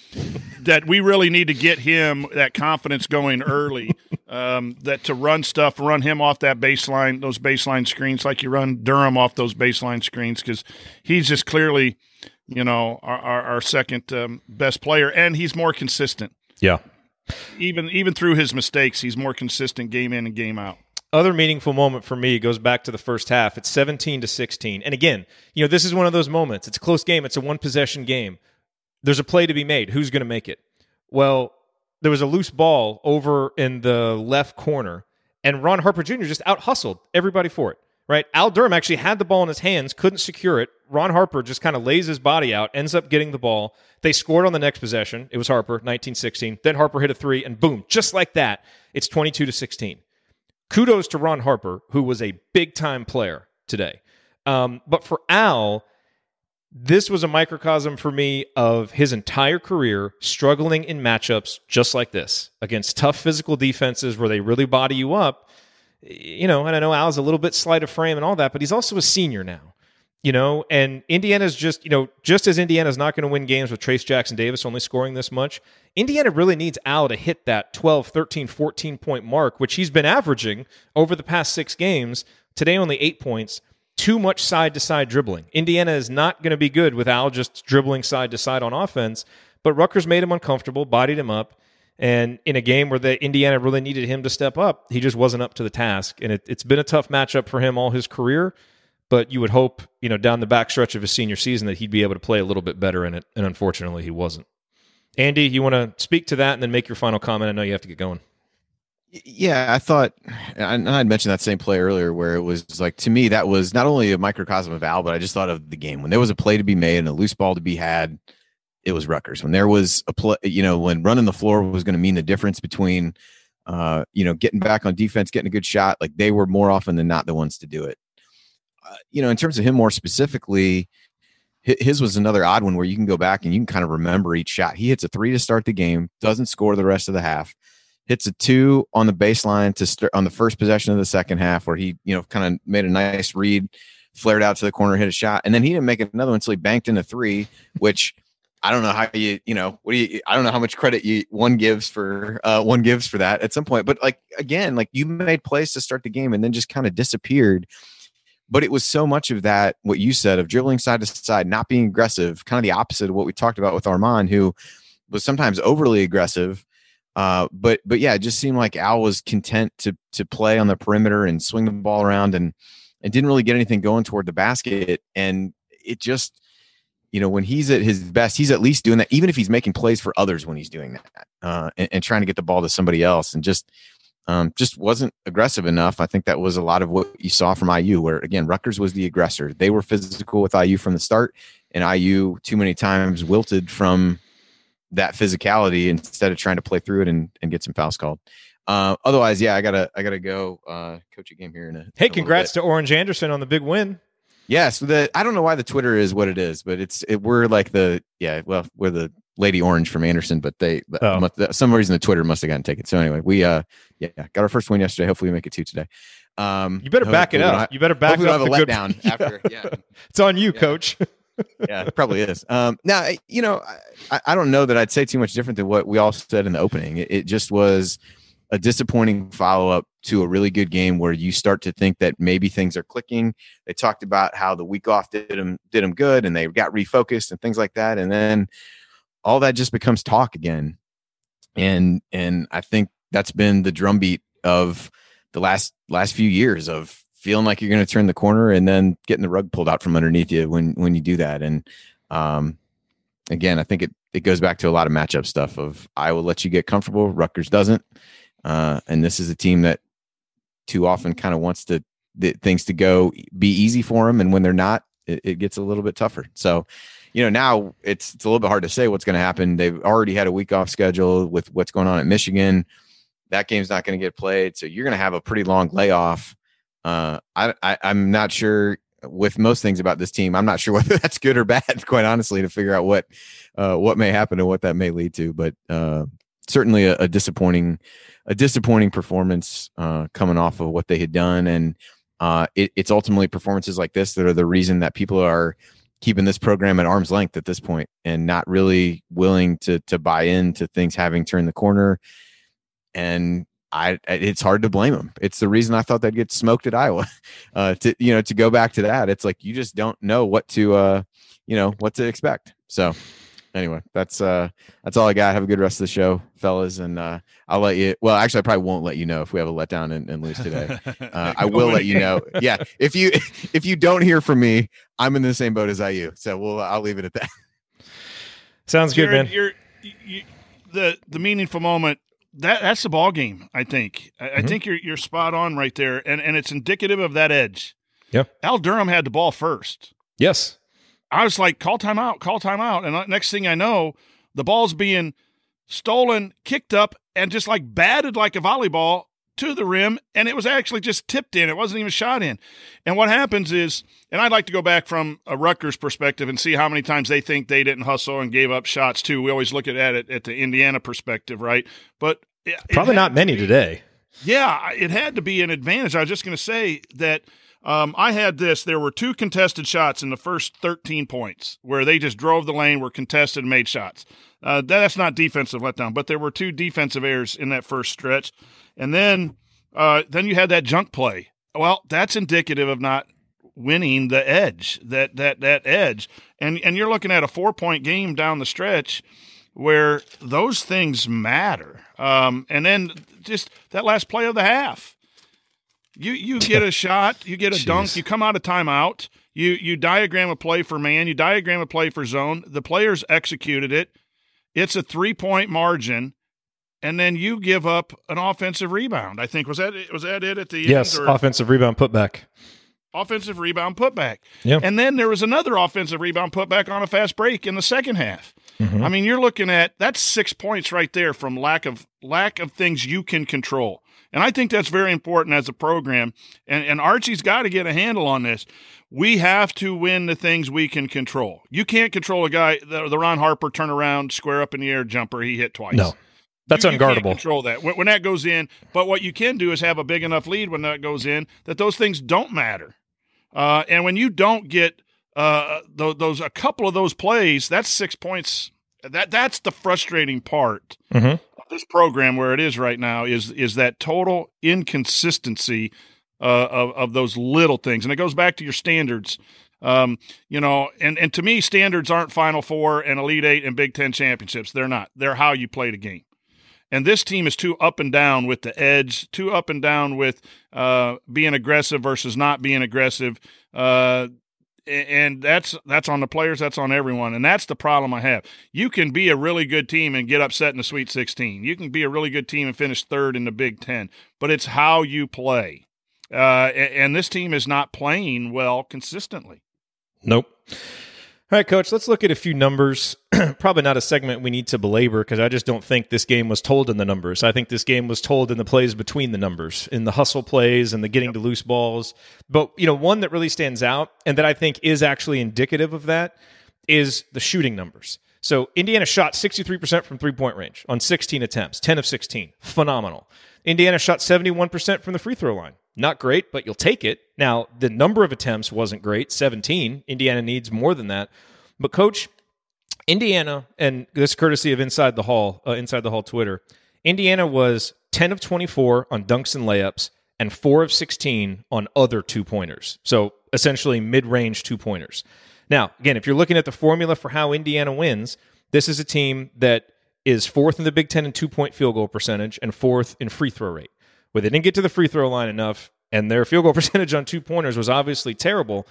that we really need to get him that confidence going early. um, that to run stuff, run him off that baseline, those baseline screens, like you run Durham off those baseline screens, because he's just clearly, you know, our, our, our second um, best player, and he's more consistent. Yeah, even even through his mistakes, he's more consistent game in and game out. Other meaningful moment for me goes back to the first half. It's 17 to 16. And again, you know, this is one of those moments. It's a close game. It's a one possession game. There's a play to be made. Who's going to make it? Well, there was a loose ball over in the left corner, and Ron Harper Jr. just out hustled everybody for it right? Al Durham actually had the ball in his hands, couldn't secure it. Ron Harper just kind of lays his body out, ends up getting the ball. They scored on the next possession. It was Harper, 1916. Then Harper hit a three, and boom, just like that, it's 22 to 16. Kudos to Ron Harper, who was a big time player today. Um, but for Al, this was a microcosm for me of his entire career struggling in matchups just like this against tough physical defenses where they really body you up you know, and I know Al's a little bit slight of frame and all that, but he's also a senior now, you know, and Indiana's just, you know, just as Indiana's not going to win games with Trayce Jackson Davis only scoring this much, Indiana really needs Al to hit that 12, 13, 14 point mark, which he's been averaging over the past six games. Today, only eight points. Too much side to side dribbling. Indiana is not going to be good with Al just dribbling side to side on offense, but Rutgers made him uncomfortable, bodied him up. And in a game where the Indiana really needed him to step up, he just wasn't up to the task. And it, has been a tough matchup for him all his career. But you would hope, you know, down the backstretch of his senior season that he'd be able to play a little bit better in it. And unfortunately, he wasn't. Andy, you want to speak to that and then make your final comment? I know you have to get going. Yeah, I thought, and I'd mentioned that same play earlier where it was like, to me, that was not only a microcosm of Al, but I just thought of the game when there was a play to be made and a loose ball to be had it was Rutgers. When there was a play, you know, when running the floor was going to mean the difference between, uh, you know, getting back on defense, getting a good shot, like they were more often than not the ones to do it. Uh, you know, in terms of him more specifically, his was another odd one where you can go back and you can kind of remember each shot. He hits a three to start the game, doesn't score the rest of the half, hits a two on the baseline to start on the first possession of the second half, where he, you know, kind of made a nice read, flared out to the corner, hit a shot, and then he didn't make another one until he banked in a three, which I don't know how you, you know, what do you, I don't know how much credit you one gives for, uh, one gives for that at some point. But like, again, like you made plays to start the game and then just kind of disappeared. But it was so much of that, what you said of dribbling side to side, not being aggressive, kind of the opposite of what we talked about with Armaan, who was sometimes overly aggressive. Uh, but, but yeah, it just seemed like Al was content to, to play on the perimeter and swing the ball around and, and didn't really get anything going toward the basket. And it just, you know, when he's at his best, he's at least doing that, even if he's making plays for others when he's doing that uh, and, and, trying to get the ball to somebody else, and just um, just wasn't aggressive enough. I think that was a lot of what you saw from IU, where again Rutgers was the aggressor. They were physical with IU from the start, and IU too many times wilted from that physicality instead of trying to play through it and, and get some fouls called. Uh, otherwise, yeah, I gotta I gotta go uh, coach a game here in a. Hey, a congrats to Orange Anderson on the big win. Yes, the I don't know why the Twitter is what it is, but it's it, we're like the yeah, well, we're the Lady Orange from Anderson, but they Oh. must, some reason the Twitter must have gotten taken. So anyway, we uh yeah got our first win yesterday. Hopefully we make it two today. Um, You better back it hopefully we don't up. You better back hopefully we up have a letdown after. Yeah, It's on you, Yeah. coach. yeah, it probably is. Um, now, you know, I, I don't know that I'd say too much different than what we all said in the opening. It, it just was a disappointing follow up to a really good game where you start to think that maybe things are clicking. They talked about how the week off did them did them good, and they got refocused and things like that, and then all that just becomes talk again. And and I think that's been the drumbeat of the last last few years of feeling like you're going to turn the corner and then getting the rug pulled out from underneath you when when you do that. And um, again, I think it it goes back to a lot of matchup stuff. Of I will let you get comfortable, Rutgers doesn't, uh, and this is a team that too often kind of wants to the, things to go be easy for them, and when they're not, it, it gets a little bit tougher. So. You know, now it's it's a little bit hard to say what's going to happen. They've already had a week off schedule with what's going on at Michigan. That game's not going to get played, so you're going to have a pretty long layoff uh, I, I I'm not sure with most things about this team. I'm not sure whether that's good or bad, quite honestly, to figure out what uh, what may happen and what that may lead to. But uh, certainly a, a disappointing a disappointing performance uh, coming off of what they had done, and uh, it, it's ultimately performances like this that are the reason that people are keeping this program at arm's length at this point and not really willing to to buy into things having turned the corner and I it's hard to blame them. It's the reason I thought they'd get smoked at Iowa. Uh, to you know, to go back to that, it's like you just don't know what to uh, you know, what to expect. So anyway, that's uh that's all I got. Have a good rest of the show, fellas, and uh I'll let you well actually I probably won't let you know if we have a letdown and, and lose today. Uh, I will let you know. Yeah. If you if you don't hear from me, I'm in the same boat as IU. So we'll I'll leave it at that. Sounds good, Jerod, man. You're, you, the the meaningful moment that that's the ball game. I think. I, I Mhm. think you're you're spot on right there, and and it's indicative of that edge. Yeah. Al Durham had the ball first. Yes. I was like, call timeout, call timeout, and uh, next thing I know, the ball's being stolen, kicked up, and just like batted like a volleyball to the rim, and it was actually just tipped in. It wasn't even shot in. And what happens is, and I'd like to go back from a Rutgers perspective and see how many times they think they didn't hustle and gave up shots too. We always look at it at the Indiana perspective, right? But it- it Probably had not to many be- today. yeah, it had to be an advantage. I was just going to say that um, I had this. There were two contested shots in the first 13 points where they just drove the lane, were contested, made shots. Uh, that's not defensive letdown, but there were two defensive errors in that first stretch, and then uh, then you had that junk play. Well, that's indicative of not winning the edge that that that edge, and and you're looking at a four point game down the stretch where those things matter. Um, and then just that last play of the half. You you get a shot, you get a dunk, you come out of timeout, you you diagram a play for man, you diagram a play for zone. The players executed it. It's a three point margin, and then you give up an offensive rebound. I think was that it was that it at the Yes. end? or- Offensive rebound putback. offensive rebound putback. Yeah. And then there was another offensive rebound putback on a fast break in the second half. Mhm. I mean, you're looking at that's six points right there from lack of lack of things you can control. And I think that's very important as a program. And, and Archie's got to get a handle on this. We have to win the things we can control. You can't control a guy, the, the Ron Harper turnaround, square up in the air jumper he hit twice. No. That's You- you can't unguardable. control that when, when that goes in. But what you can do is have a big enough lead when that goes in that those things don't matter. Uh, and when you don't get uh, those, those a couple of those plays, that's six points. That that's the frustrating part Mhm. This program where it is right now is is that total inconsistency uh, of of those little things, and it goes back to your standards. Um, you know, and and to me, standards aren't Final Four and Elite Eight and Big Ten championships. They're not. They're how you play the game. And this team is too up and down with the edge, too up and down with uh, being aggressive versus not being aggressive. Uh, and that's that's on the players, that's on everyone, and that's the problem I have. You can be a really good team and get upset in the Sweet 16. You can be a really good team and finish third in the Big Ten, but it's how you play. Uh, a- and this team is not playing well consistently. Nope. All right, coach, let's look at a few numbers. Probably not a segment we need to belabor because I just don't think this game was told in the numbers. I think this game was told in the plays between the numbers, in the hustle plays and the getting yep. to loose balls. But, you know, one that really stands out and that I think is actually indicative of that is the shooting numbers. So Indiana shot 63% from three point range on 16 attempts, 10 of 16. Phenomenal. Indiana shot 71% from the free throw line. Not great, but you'll take it. Now, the number of attempts wasn't great 17. Indiana needs more than that. But, coach, Indiana, and this courtesy of Inside the Hall, uh, Inside the Hall Twitter, Indiana was 10 of 24 on dunks and layups and 4 of 16 on other two pointers. So, essentially, mid range two pointers. Now, again, if you're looking at the formula for how Indiana wins, this is a team that is fourth in the Big Ten in two point field goal percentage and fourth in free throw rate where they didn't get to the free throw line enough, and their field goal percentage on two pointers was obviously terrible.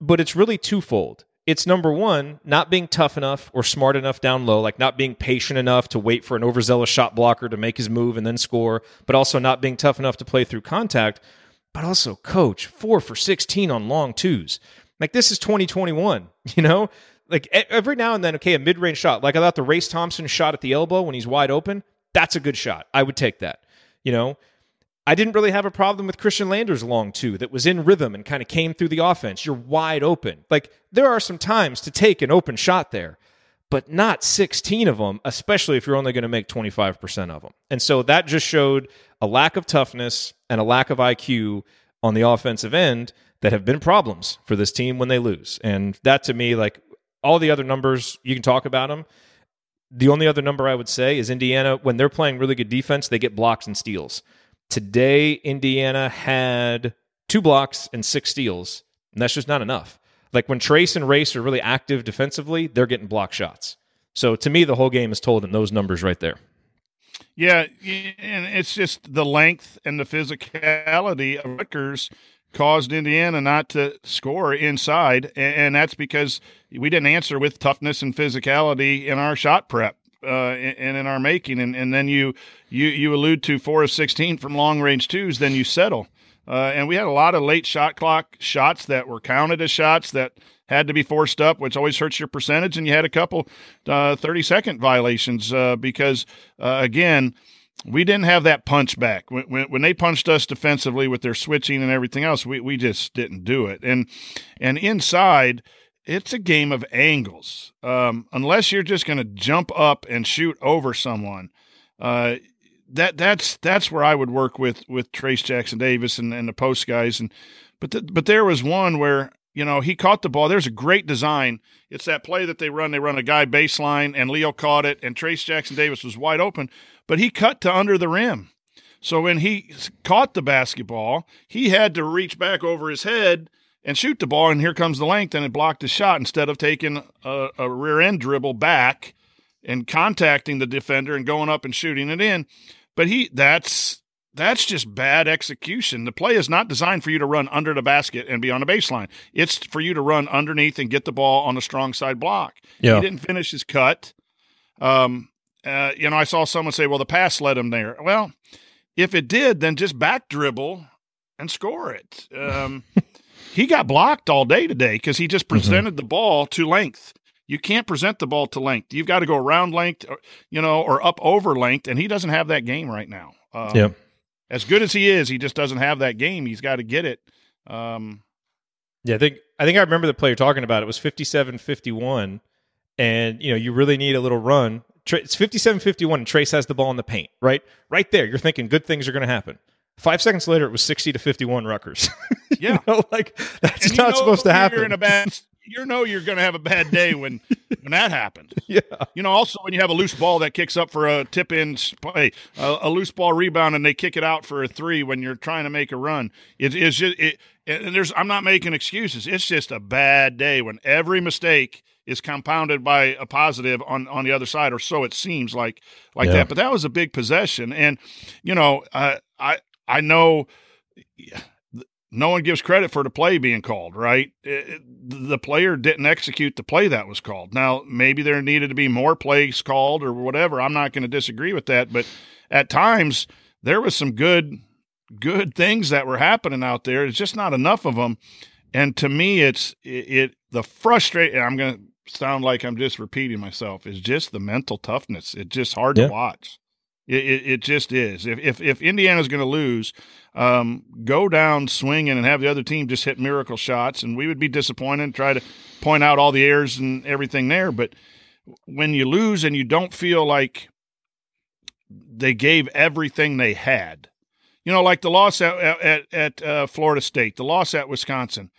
But it's really twofold. It's number one, not being tough enough or smart enough down low, like not being patient enough to wait for an overzealous shot blocker to make his move and then score, but also not being tough enough to play through contact. But also, coach, four for 16 on long twos. Like this is 2021, you know? Like every now and then, okay, a mid range shot. Like I thought the Race Thompson shot at the elbow when he's wide open, that's a good shot. I would take that. You know, I didn't really have a problem with Khristian Landers long too, that was in rhythm and kind of came through the offense. You're wide open. Like there are some times to take an open shot there, but not 16 of them, especially if you're only going to make 25% of them. And so that just showed a lack of toughness and a lack of IQ on the offensive end that have been problems for this team when they lose. And that to me, like all the other numbers, you can talk about them. The only other number I would say is Indiana, when they're playing really good defense, they get blocks and steals. Today, Indiana had two blocks and six steals, and that's just not enough. Like when Trayce and Race are really active defensively, they're getting block shots. So to me, the whole game is told in those numbers right there. Yeah, and it's just the length and the physicality of Rutgers caused Indiana not to score inside, and that's because we didn't answer with toughness and physicality in our shot prep uh, and in our making, and, and then you you you allude to four of sixteen from long range twos, then you settle. Uh, and we had a lot of late shot clock shots that were counted as shots that had to be forced up, which always hurts your percentage. And you had a couple uh, 30 second violations uh, because, uh, again, we didn't have that punch back. When, when, when, they punched us defensively with their switching and everything else, we, we just didn't do it. And, and inside, it's a game of angles. Um, unless you're just going to jump up and shoot over someone, uh, that that's that's where I would work with with Trayce Jackson Davis and, and the post guys. And but the, but there was one where you know he caught the ball. There's a great design. It's that play that they run. They run a guy baseline, and Leo caught it, and Trayce Jackson Davis was wide open, but he cut to under the rim. So when he caught the basketball, he had to reach back over his head and shoot the ball, and here comes the length, and it blocked the shot instead of taking a, a rear end dribble back and contacting the defender and going up and shooting it in. But he that's that's just bad execution. The play is not designed for you to run under the basket and be on the baseline. It's for you to run underneath and get the ball on a strong side block. Yeah. He didn't finish his cut. Um, uh, you know, I saw someone say, "Well, the pass led him there." Well, if it did, then just back dribble and score it. Um, he got blocked all day today because he just mm-hmm. presented mm-hmm. the ball to length. You can't present the ball to length. You've got to go around length, or, you know, or up over length, and he doesn't have that game right now. Um, yep. As good as he is, he just doesn't have that game. He's got to get it. Um, yeah, I think I think I remember the player talking about it. it was 57-51, and you know you really need a little run. It's 57-51, and Trayce has the ball in the paint. Right, right there. You're thinking good things are going to happen. Five seconds later, it was sixty to fifty-one Rutgers. yeah, know, like that's not supposed to happen. You're in a bad, you know, you're going to have a bad day when when that happens. Yeah. You know, also when you have a loose ball that kicks up for a tip in play, a, a, loose ball rebound, and they kick it out for a three when you're trying to make a run. It's just it, and there's I'm not making excuses. It's just a bad day when every mistake is compounded by a positive on on the other side, or so it seems like like yeah. that. But that was a big possession, and you know, uh, I I know no one gives credit for the play being called, right? Eh, eh, it, the player didn't execute the play that was called. Now, maybe there needed to be more plays called or whatever. I'm not going to disagree with that, but at times there was some good good things that were happening out there. It's just not enough of them. And to me, it's it, it the frustrating. I'm going to sound like I'm just repeating myself. Is just the mental toughness. It's just hard Yeah. to watch. It, it, it just is. If if, if Indiana's going to lose, um, go down swinging and have the other team just hit miracle shots, and we would be disappointed. and Try to point out all the errors and everything there, but when you lose and you don't feel like they gave everything they had, you know, like the loss at at, at uh, Florida State, the loss at Wisconsin,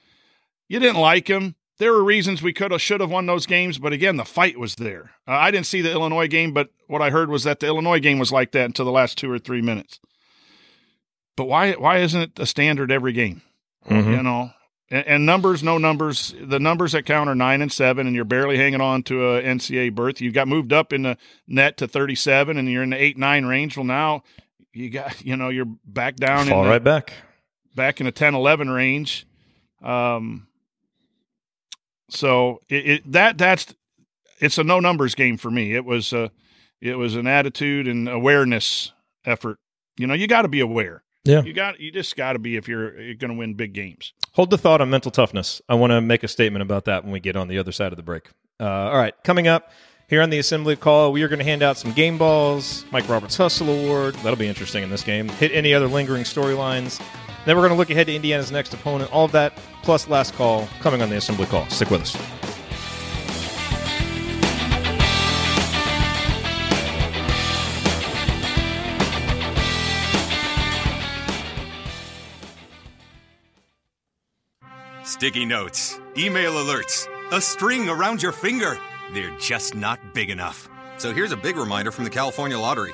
you didn't like them. There were reasons we could have, should have won those games, but again, the fight was there. Uh, I didn't see the Illinois game, but what I heard was that the Illinois game was like that until the last two or three minutes. But why why isn't it a standard every game? Mhm. You know, and, and numbers, no numbers. The numbers that count are nine and seven, and you're barely hanging on to a NCAA berth. You got moved up in the net to 37, and you're in the eight nine range. Well, now you got you know you're back down Fall in the, right back. back in the 10 11 range um so it, it that that's it's a no numbers game for me it was uh it was an attitude and awareness effort you know you got to be aware Yeah. you got you just got to be if you're, you're going to win big games Hold the thought on mental toughness. I want to make a statement about that when we get on the other side of the break. Uh, all right, coming up here on the assembly call, we are going to hand out some game balls, Mike Roberts Hustle Award. That'll be interesting in this game. Hit any other lingering storylines. Then we're going to look ahead to Indiana's next opponent. All of that plus last call coming on the assembly call. Stick with us. Sticky notes, email alerts, a string around your finger. They're just not big enough. So here's a big reminder from the California Lottery.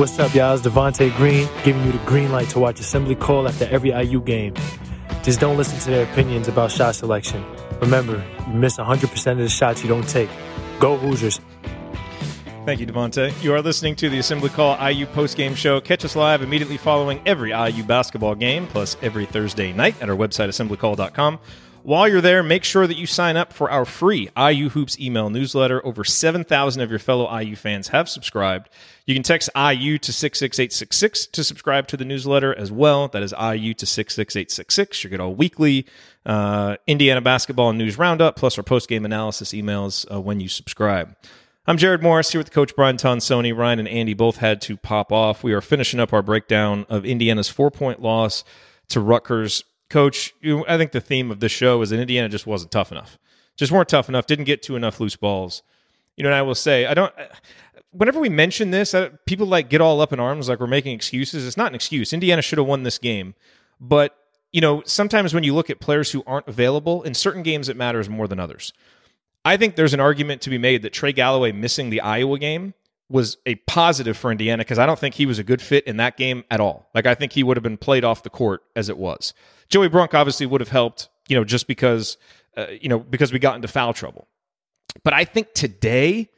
What's up, y'all? It's Devonte Green giving you the green light to watch Assembly Call after every IU game. Just don't listen to their opinions about shot selection. Remember, you miss 100% of the shots you don't take. Go Hoosiers. Thank you, Devonte. You are listening to the Assembly Call IU postgame show. Catch us live immediately following every IU basketball game, plus every Thursday night at our website, assemblycall.com. While you're there, make sure that you sign up for our free IU Hoops email newsletter. Over 7,000 of your fellow IU fans have subscribed. You can text IU to 66866 to subscribe to the newsletter as well. That is IU to 66866. You get all weekly uh, Indiana basketball news roundup, plus our post game analysis emails uh, when you subscribe. I'm Jerod Morris here with Coach Brian Tonsoni. Ryan and Andy both had to pop off. We are finishing up our breakdown of Indiana's four point loss to Rutgers. Coach, you, I think the theme of this show is that Indiana just wasn't tough enough. Just weren't tough enough. Didn't get to enough loose balls. You know, and I will say, I don't. Whenever we mention this, uh, people like get all up in arms like we're making excuses. It's not an excuse. Indiana should have won this game, but you know, sometimes when you look at players who aren't available in certain games, it matters more than others. I think there's an argument to be made that Trey Galloway missing the Iowa game was a positive for Indiana because I don't think he was a good fit in that game at all. Like I think he would have been played off the court as it was. Joey Brunk obviously would have helped, you know, just because, uh, you know, because we got into foul trouble. But I think today,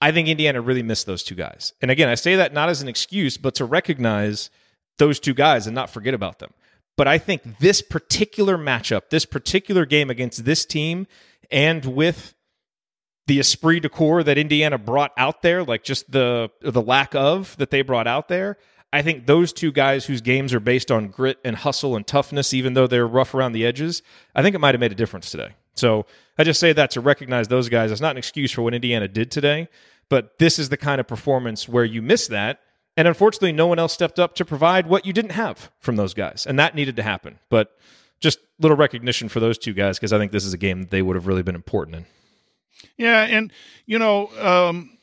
I think Indiana really missed those two guys. And again, I say that not as an excuse, but to recognize those two guys and not forget about them. But I think this particular matchup, this particular game against this team, and with the esprit de corps that Indiana brought out there, like just the the lack of that they brought out there, I think those two guys whose games are based on grit and hustle and toughness, even though they're rough around the edges, I think it might have made a difference today. So I just say that to recognize those guys. It's not an excuse for what Indiana did today, but this is the kind of performance where you miss that. And unfortunately, no one else stepped up to provide what you didn't have from those guys. And that needed to happen. But just little recognition for those two guys because I think this is a game that they would have really been important in. Yeah, and you know, um,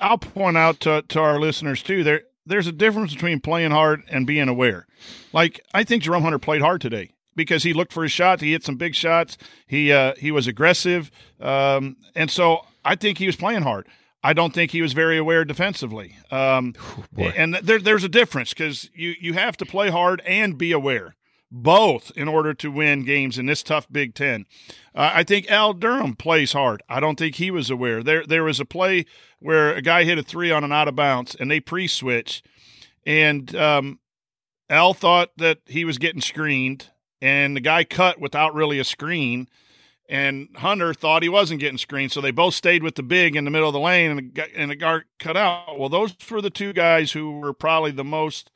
I'll point out to, to our listeners too. There, there's a difference between playing hard and being aware. Like I think Jerome Hunter played hard today because he looked for his shots. He hit some big shots. He uh, he was aggressive, um, and so I think he was playing hard. I don't think he was very aware defensively. Um, and there, there's a difference because you you have to play hard and be aware. both in order to win games in this tough Big Ten. Uh, I think Al Durham plays hard. I don't think he was aware. There, there was a play where a guy hit a three on an out of bounds, and they pre-switch, and um, Al thought that he was getting screened, and the guy cut without really a screen. And Hunter thought he wasn't getting screened, so they both stayed with the big in the middle of the lane, and the, and the guard cut out. Well, those were the two guys who were probably the most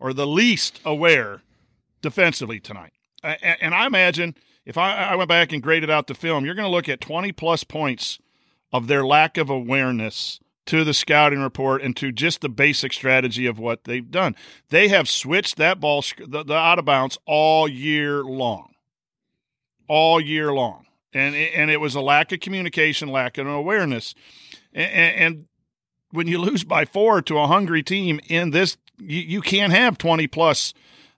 or the least aware defensively tonight. And I imagine if I, went back and graded out the film, you're going to look at 20 plus points of their lack of awareness to the scouting report and to just the basic strategy of what they've done. They have switched that ball, the, the out of bounds, all year long. All year long. And, and it was a lack of communication, lack of awareness. And, and when you lose by four to a hungry team in this, you, you can't have 20 plus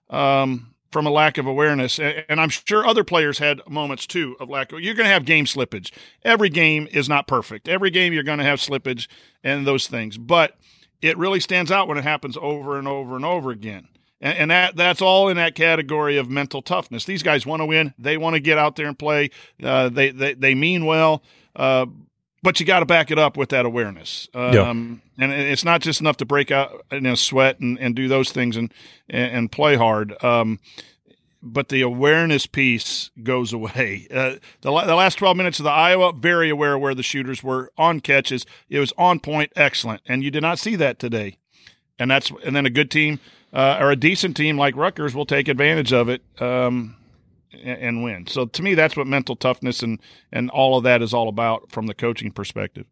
um, from a lack of awareness. And I'm sure other players had moments too of lack of. You're going to have game slippage. Every game is not perfect. Every game you're going to have slippage and those things. But it really stands out when it happens over and over and over again. And, and that that's all in that category of mental toughness. These guys want to win. They want to get out there and play. Uh, they, they they mean well. Uh, but you got to back it up with that awareness. Um, yeah. And it's not just enough to break out in a sweat and, and do those things and and play hard. Um, but the awareness piece goes away. Uh, the, the last 12 minutes of the Iowa, very aware where the shooters were on catches. It was on point, excellent, and you did not see that today. And that's and then a good team uh, or a decent team like Rutgers will take advantage of it. Um, and win. So to me, that's what mental toughness and and all of that is all about from the coaching perspective.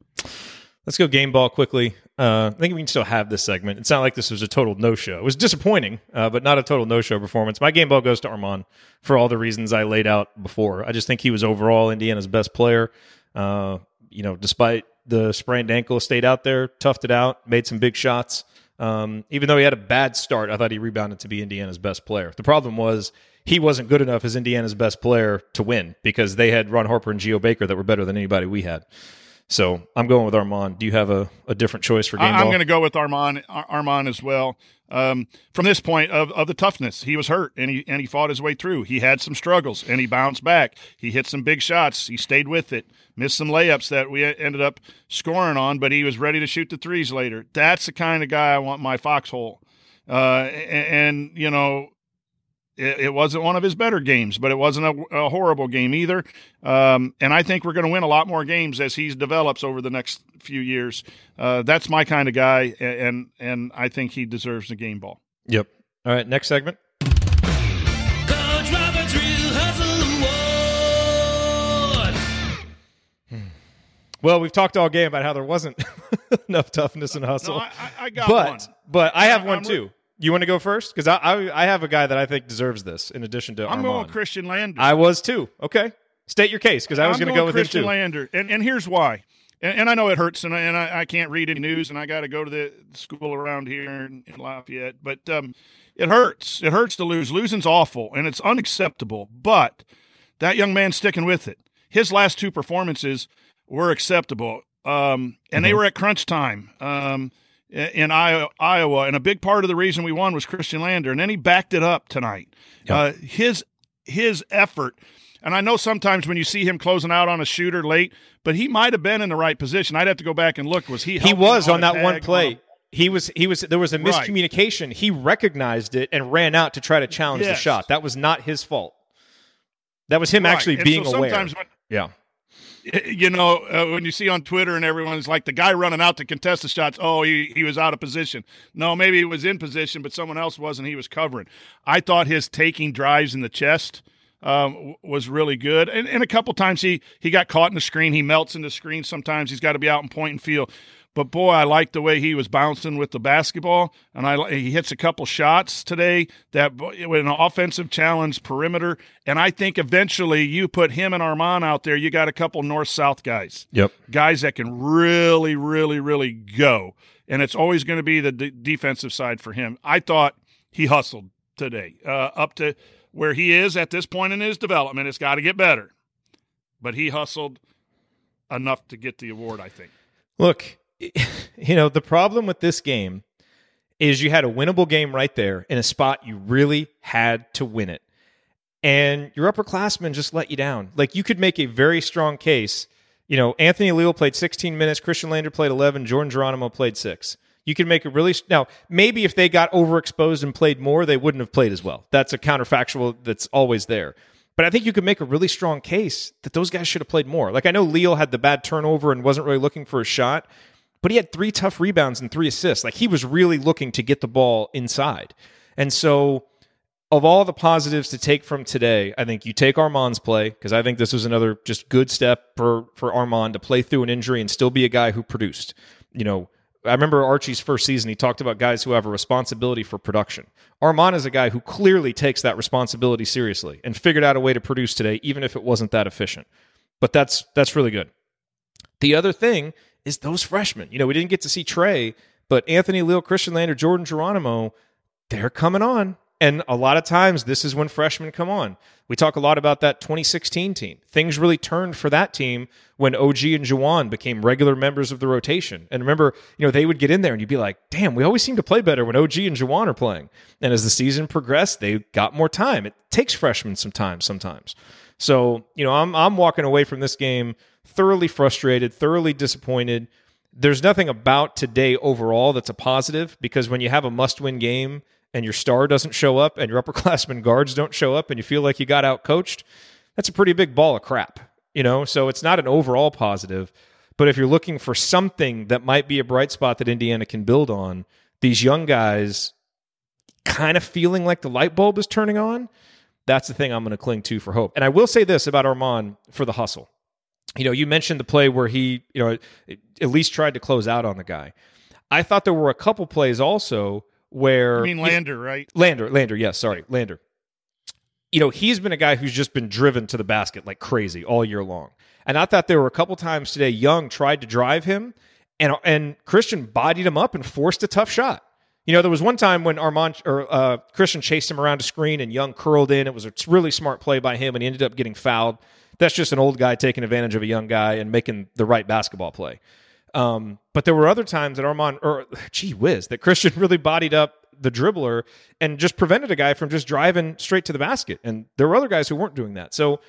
Let's go game ball quickly. Uh, I think we can still have this segment. It's not like this was a total no show. It was disappointing, uh, but not a total no show performance. My game ball goes to Armaan for all the reasons I laid out before. I just think he was overall Indiana's best player. Uh, you know, despite the sprained ankle, stayed out there, toughed it out, made some big shots. Um, even though he had a bad start, I thought he rebounded to be Indiana's best player. The problem was he wasn't good enough as Indiana's best player to win because they had Ron Harper and Geo Baker that were better than anybody we had. So I'm going with Armaan. Do you have a, a different choice for game I'm going to go with Armaan Armaan as well. Um, from this point of, of the toughness, he was hurt and he and he fought his way through. He had some struggles and he bounced back. He hit some big shots. He stayed with it. Missed some layups that we ended up scoring on, but he was ready to shoot the threes later. That's the kind of guy I want my foxhole. Uh, and, and you know it, it, wasn't one of his better games, but it wasn't a, a horrible game either. Um, and I think we're going to win a lot more games as he develops over the next few years. Uh, that's my kind of guy, and and I think he deserves the game ball. Yep. All right, next segment. Well, we've talked all game about how there wasn't enough toughness and hustle. No, I, I, got but, one. But I have one too. You want to go first? Because I, I, I have a guy that I think deserves this. In addition to I'm Armaan. going Khristian Lander. I was too. Okay, state your case because I was going to go with Khristian him too. Lander, and and here's why. And, and I know it hurts, and I, and I, I can't read any news, and I got to go to the school around here in, in Lafayette. But um, it hurts. It hurts to lose. Losing's awful, and it's unacceptable. But that young man's sticking with it. His last two performances were acceptable, um, and mm-hmm. they were at crunch time. Um, in Iowa, and a big part of the reason we won was Khristian Lander, and then he backed it up tonight. Yep. Uh, his his effort, and I know sometimes when you see him closing out on a shooter late, but he might have been in the right position. I'd have to go back and look. Was he? He was on, on that one play. On he was he was there was a miscommunication. Right. He recognized it and ran out to try to challenge yes. the shot. That was not his fault. That was him right. actually and being so aware. When, yeah you know, uh, when you see on Twitter and everyone's like the guy running out to contest the shots, oh, he, he was out of position. No, maybe he was in position, but someone else wasn't. He was covering. I thought his taking drives in the chest um, was really good. And, and a couple times he, he got caught in the screen. He melts in the screen sometimes. He's got to be out in point and feel. But boy, I like the way he was bouncing with the basketball, and I he hits a couple shots today that with an offensive challenge perimeter. And I think eventually you put him and Armaan out there, you got a couple north south guys. Yep, guys that can really, really, really go. And it's always going to be the d- defensive side for him. I thought he hustled today uh, up to where he is at this point in his development. It's got to get better, but he hustled enough to get the award. I think. Look, you know, the problem with this game is you had a winnable game right there in a spot you really had to win it. and your upperclassmen just let you down. Like you could make a very strong case. You know, Anthony Leal played 16 minutes, Khristian Lander played 11, Jordan Geronimo played six. You can make a really now maybe if they got overexposed and played more, they wouldn't have played as well. That's a counterfactual that's always there. But I think you could make a really strong case that those guys should have played more. Like I know Leal had the bad turnover and wasn't really looking for a shot, but he had three tough rebounds and three assists. Like he was really looking to get the ball inside. And so of all the positives to take from today, I think you take Armaan's play because I think this was another just good step for for Armaan to play through an injury and still be a guy who produced. You know, I remember Archie's first season, he talked about guys who have a responsibility for production. Armaan is a guy who clearly takes that responsibility seriously and figured out a way to produce today, even if it wasn't that efficient. But that's that's really good. The other thing is those freshmen. You know, we didn't get to see Trey, but Anthony Leal, Khristian Lander, Jordan Geronimo, they're coming on. And a lot of times, this is when freshmen come on. We talk a lot about that 2016 team. Things really turned for that team when OG and Juwan became regular members of the rotation. And remember, you know, they would get in there and you'd be like, damn, we always seem to play better when OG and Juwan are playing. And as the season progressed, they got more time. It takes freshmen some time sometimes. So, you know, I'm, I'm walking away from this game thoroughly frustrated, thoroughly disappointed. There's nothing about today overall that's a positive because when you have a must win game, and your star doesn't show up and your upperclassmen guards don't show up and you feel like you got out coached, that's a pretty big ball of crap, you know? So it's not an overall positive. But if you're looking for something that might be a bright spot that Indiana can build on, these young guys kind of feeling like the light bulb is turning on, that's the thing I'm going to cling to for hope. And I will say this about Armaan for the hustle. You know, you mentioned the play where he, you know, at least tried to close out on the guy. I thought there were a couple plays also where I mean Lander, right? Lander, Lander, yes, sorry, Lander. You know, he's been a guy who's just been driven to the basket like crazy all year long. And I thought there were a couple times today Young tried to drive him and and Khristian bodied him up and forced a tough shot. You know, there was one time when Armaan or uh, Khristian chased him around a screen and Young curled in. It was a really smart play by him and he ended up getting fouled. That's just an old guy taking advantage of a young guy and making the right basketball play. Um, but there were other times that Armaan, or gee whiz, that Khristian really bodied up the dribbler and just prevented a guy from just driving straight to the basket. And there were other guys who weren't doing that. So,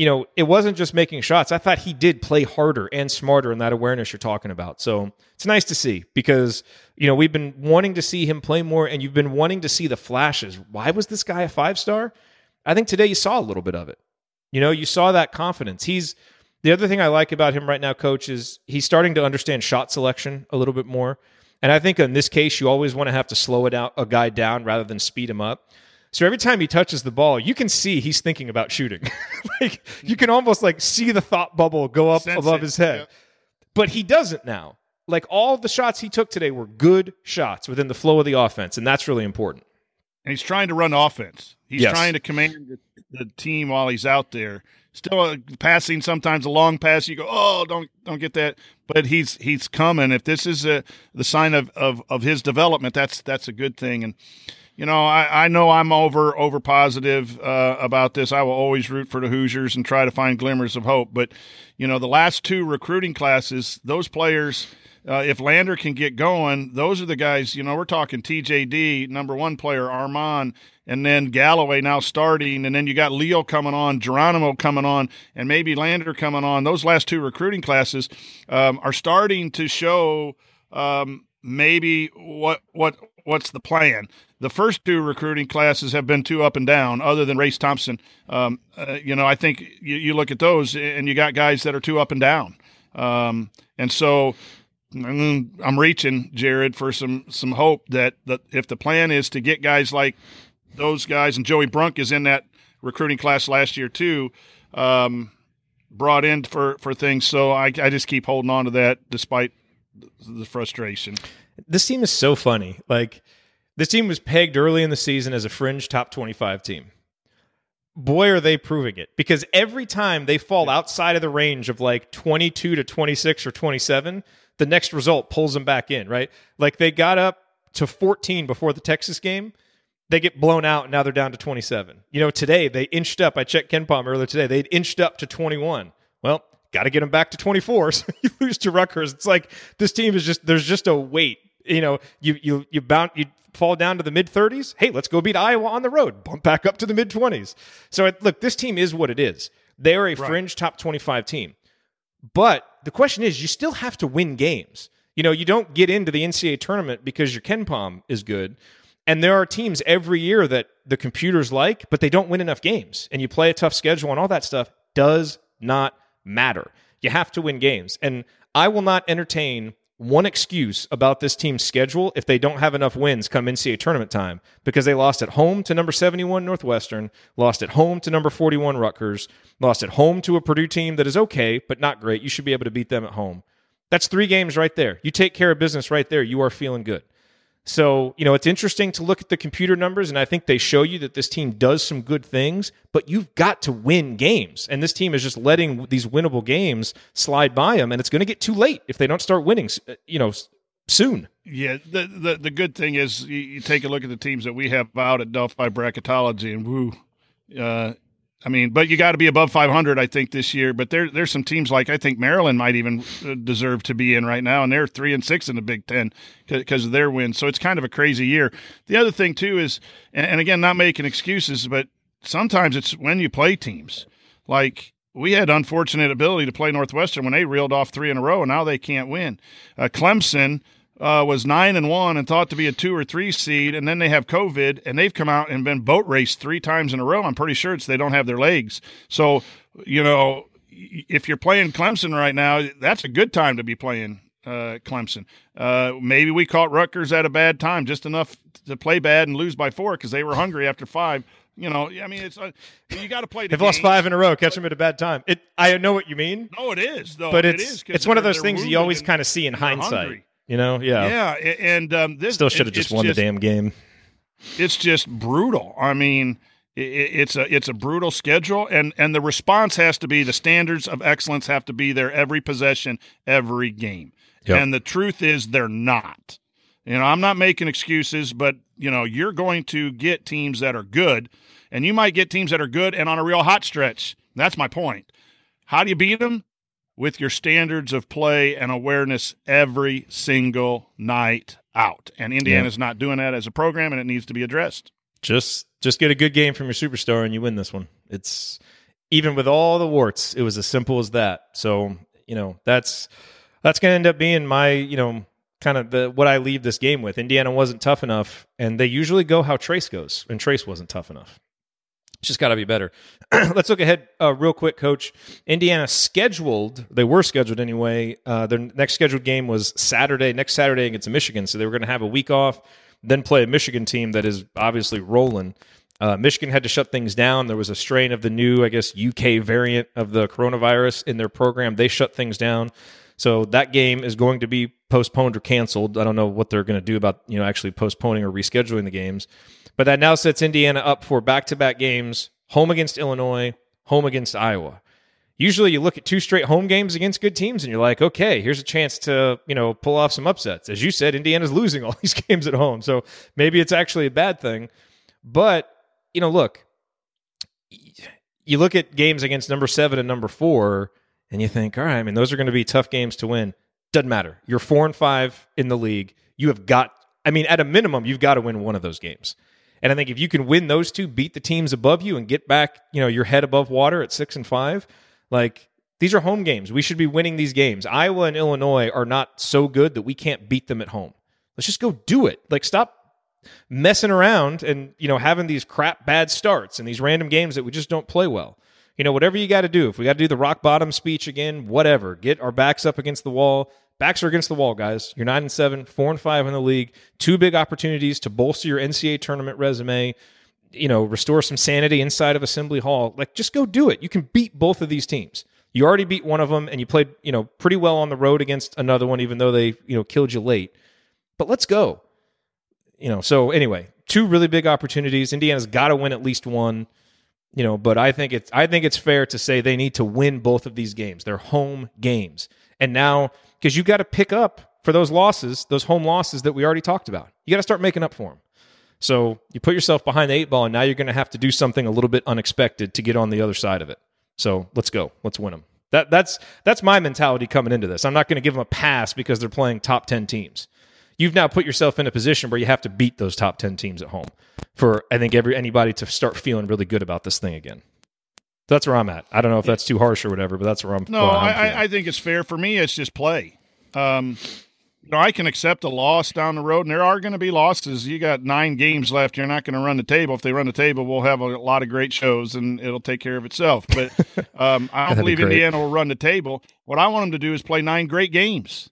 you know, it wasn't just making shots. I thought he did play harder and smarter in that awareness you're talking about. So it's nice to see because, you know, we've been wanting to see him play more and you've been wanting to see the flashes. Why was this guy a five star? I think today you saw a little bit of it. You know, you saw that confidence. He's the other thing I like about him right now, coach, is he's starting to understand shot selection a little bit more. And I think in this case, you always want to have to slow it out a guy down rather than speed him up. So every time he touches the ball, you can see he's thinking about shooting. like you can almost like see the thought bubble go up Sense above it, his head. yeah. But he doesn't now. Like all the shots he took today were good shots within the flow of the offense, and that's really important. and he's trying to run offense. He's Yes. trying to command the, the team while he's out there. Still uh, passing sometimes a long pass. You go, oh, don't don't get that. But he's he's coming. If this is a, the sign of, of of his development, that's that's a good thing. And you know, I, I know I'm over over positive uh, about this. I will always root for the Hoosiers and try to find glimmers of hope. But you know, the last two recruiting classes, those players. Uh, if Lander can get going, those are the guys. You know, we're talking TJD, number one player, Armaan, and then Galloway now starting, and then you got Leal coming on, Geronimo coming on, and maybe Lander coming on. Those last two recruiting classes um, are starting to show um, maybe what what what's the plan. The first two recruiting classes have been too up and down, other than Race Thompson. Um, uh, you know, I think you, you look at those, and you got guys that are too up and down. Um, and so mm, I'm reaching Jerod for some some hope that that if the plan is to get guys like those guys, and Joey Brunk is in that recruiting class last year too, um, brought in for for things. So I, I just keep holding on to that despite the frustration. This team is so funny. Like this team was pegged early in the season as a fringe top 25 team. Boy, are they proving it because every time they fall outside of the range of like 22 to 26 or 27, the next result pulls them back in, right? Like they got up to 14 before the Texas game. They get blown out and now they're down to 27. You know, today they inched up. I checked KenPom earlier today. They'd inched up to 21. Well, got to get them back to 24. So you lose to Rutgers. It's like this team is just, there's just a weight You know, you you you bound you fall down to the mid 30s. Hey, let's go beat Iowa on the road. Bump back up to the mid 20s. So it, look, this team is what it is. They are a fringe top 25 team. But the question is, you still have to win games. You know, you don't get into the NCAA tournament because your KenPom is good. And there are teams every year that the computers like, but they don't win enough games. And you play a tough schedule and all that stuff does not matter. You have to win games. And I will not entertain one excuse about this team's schedule if they don't have enough wins come NCAA tournament time because they lost at home to number 71 Northwestern, lost at home to number 41 Rutgers, lost at home to a Purdue team that is okay, but not great. You should be able to beat them at home. That's three games right there. You take care of business right there. You are feeling good. So, you know, it's interesting to look at the computer numbers, and I think they show you that this team does some good things, but you've got to win games. And this team is just letting these winnable games slide by them, and it's going to get too late if they don't start winning, uh, you know, soon. Yeah, the, the the good thing is you, take a look at the teams that we have out at Delphi Bracketology, and woo, uh, I mean, but you got to be above 500, I think, this year. But there, there's some teams like I think Maryland might even uh, deserve to be in right now, and they're three and six in the Big Ten because of their wins. So it's kind of a crazy year. The other thing too is, and again, not making excuses, but sometimes it's when you play teams. Like we had unfortunate ability to play Northwestern when they reeled off three in a row, and now they can't win. Uh, Clemson uh, was nine and one and thought to be a two or three seed, and then they have COVID, and they've come out and been boat raced three times in a row. I'm pretty sure it's they don't have their legs. So, you know, if you're playing Clemson right now, that's a good time to be playing uh, Clemson. Uh, maybe we caught Rutgers at a bad time, just enough to play bad and lose by four because they were hungry after five. You know, I mean, it's uh, you got to play. The They've lost five in a row. Catch them at a bad time. It. I know what you mean. No, it is though. But it's it is it's one of those things you always kind of see in hindsight. Hungry. You know, yeah, yeah, and um, this still should have just won the damn game. It's just brutal. I mean, it, it's a it's a brutal schedule, and and the response has to be the standards of excellence have to be there every possession, every game. Yep. And the truth is, they're not. You know, I'm not making excuses, but you know, you're going to get teams that are good, and you might get teams that are good and on a real hot stretch. That's my point. How do you beat them? With your standards of play and awareness every single night out. And Indiana's yeah. not doing that as a program, and it needs to be addressed. Just just get a good game from your superstar, and you win this one. It's even with all the warts, it was as simple as that. So you know that's that's going to end up being my you know kind of the what I leave this game with. Indiana wasn't tough enough, and they usually go how Trayce goes, and Trayce wasn't tough enough. It's just got to be better. Let's look ahead uh, real quick, Coach. Indiana scheduled, they were scheduled anyway. Uh, their next scheduled game was Saturday, next Saturday against Michigan. So they were going to have a week off, then play a Michigan team that is obviously rolling. Uh, Michigan had to shut things down. There was a strain of the new, I guess, UK variant of the coronavirus in their program. They shut things down. So that game is going to be postponed or canceled. I don't know what they're going to do about, you know, actually postponing or rescheduling the games. But that now sets Indiana up for back to back games home against Illinois, home against Iowa. Usually you look at two straight home games against good teams and you're like, okay, here's a chance to, you know, pull off some upsets. As you said, Indiana's losing all these games at home. So maybe it's actually a bad thing. But, you know, look, you look at games against number seven and number four, and you think, all right, I mean, those are going to be tough games to win. Doesn't matter. You're four and five in the league. You have got, I mean, at a minimum, you've got to win one of those games. And I think if you can win those two, beat the teams above you, and get back, you know, your head above water at six and five, like these are home games. We should be winning these games. Iowa and Illinois are not so good that we can't beat them at home. Let's just go do it. Like stop messing around and you know having these crap bad starts and these random games that we just don't play well. You know, whatever you got to do. If we got to do the rock bottom speech again, whatever. Get our backs up against the wall, Backs are against the wall, guys. You're nine and seven, four and five in the league. Two big opportunities to bolster your NCAA tournament resume. You know, restore some sanity inside of Assembly Hall. Like, just go do it. You can beat both of these teams. You already beat one of them, and you played, you know, pretty well on the road against another one, even though they, you know, killed you late. But let's go. You know, so anyway, two really big opportunities. Indiana's got to win at least one you know but i think it's i think it's fair to say they need to win both of these games they're home games and now because you got to pick up for those losses, those home losses that we already talked about. You got to start making up for them. So you put yourself behind the eight ball, and now you're going to have to do something a little bit unexpected to get on the other side of it. So let's go. Let's win them. That, that's that's my mentality coming into this. I'm not going to give them a pass because they're playing top ten teams. You've now put yourself in a position where you have to beat those top 10 teams at home for I think every anybody to start feeling really good about this thing again. That's where I'm at. I don't know if that's too harsh or whatever, but that's where I'm. No, I'm I. I, I think it's fair. For me, it's just play. Um, you know, I can accept a loss down the road, and there are going to be losses. You got nine games left. You're not going to run the table. If they run the table, we'll have a lot of great shows, and it'll take care of itself. But um, I don't That'd be believe. Indiana will run the table. What I want them to do is play nine great games.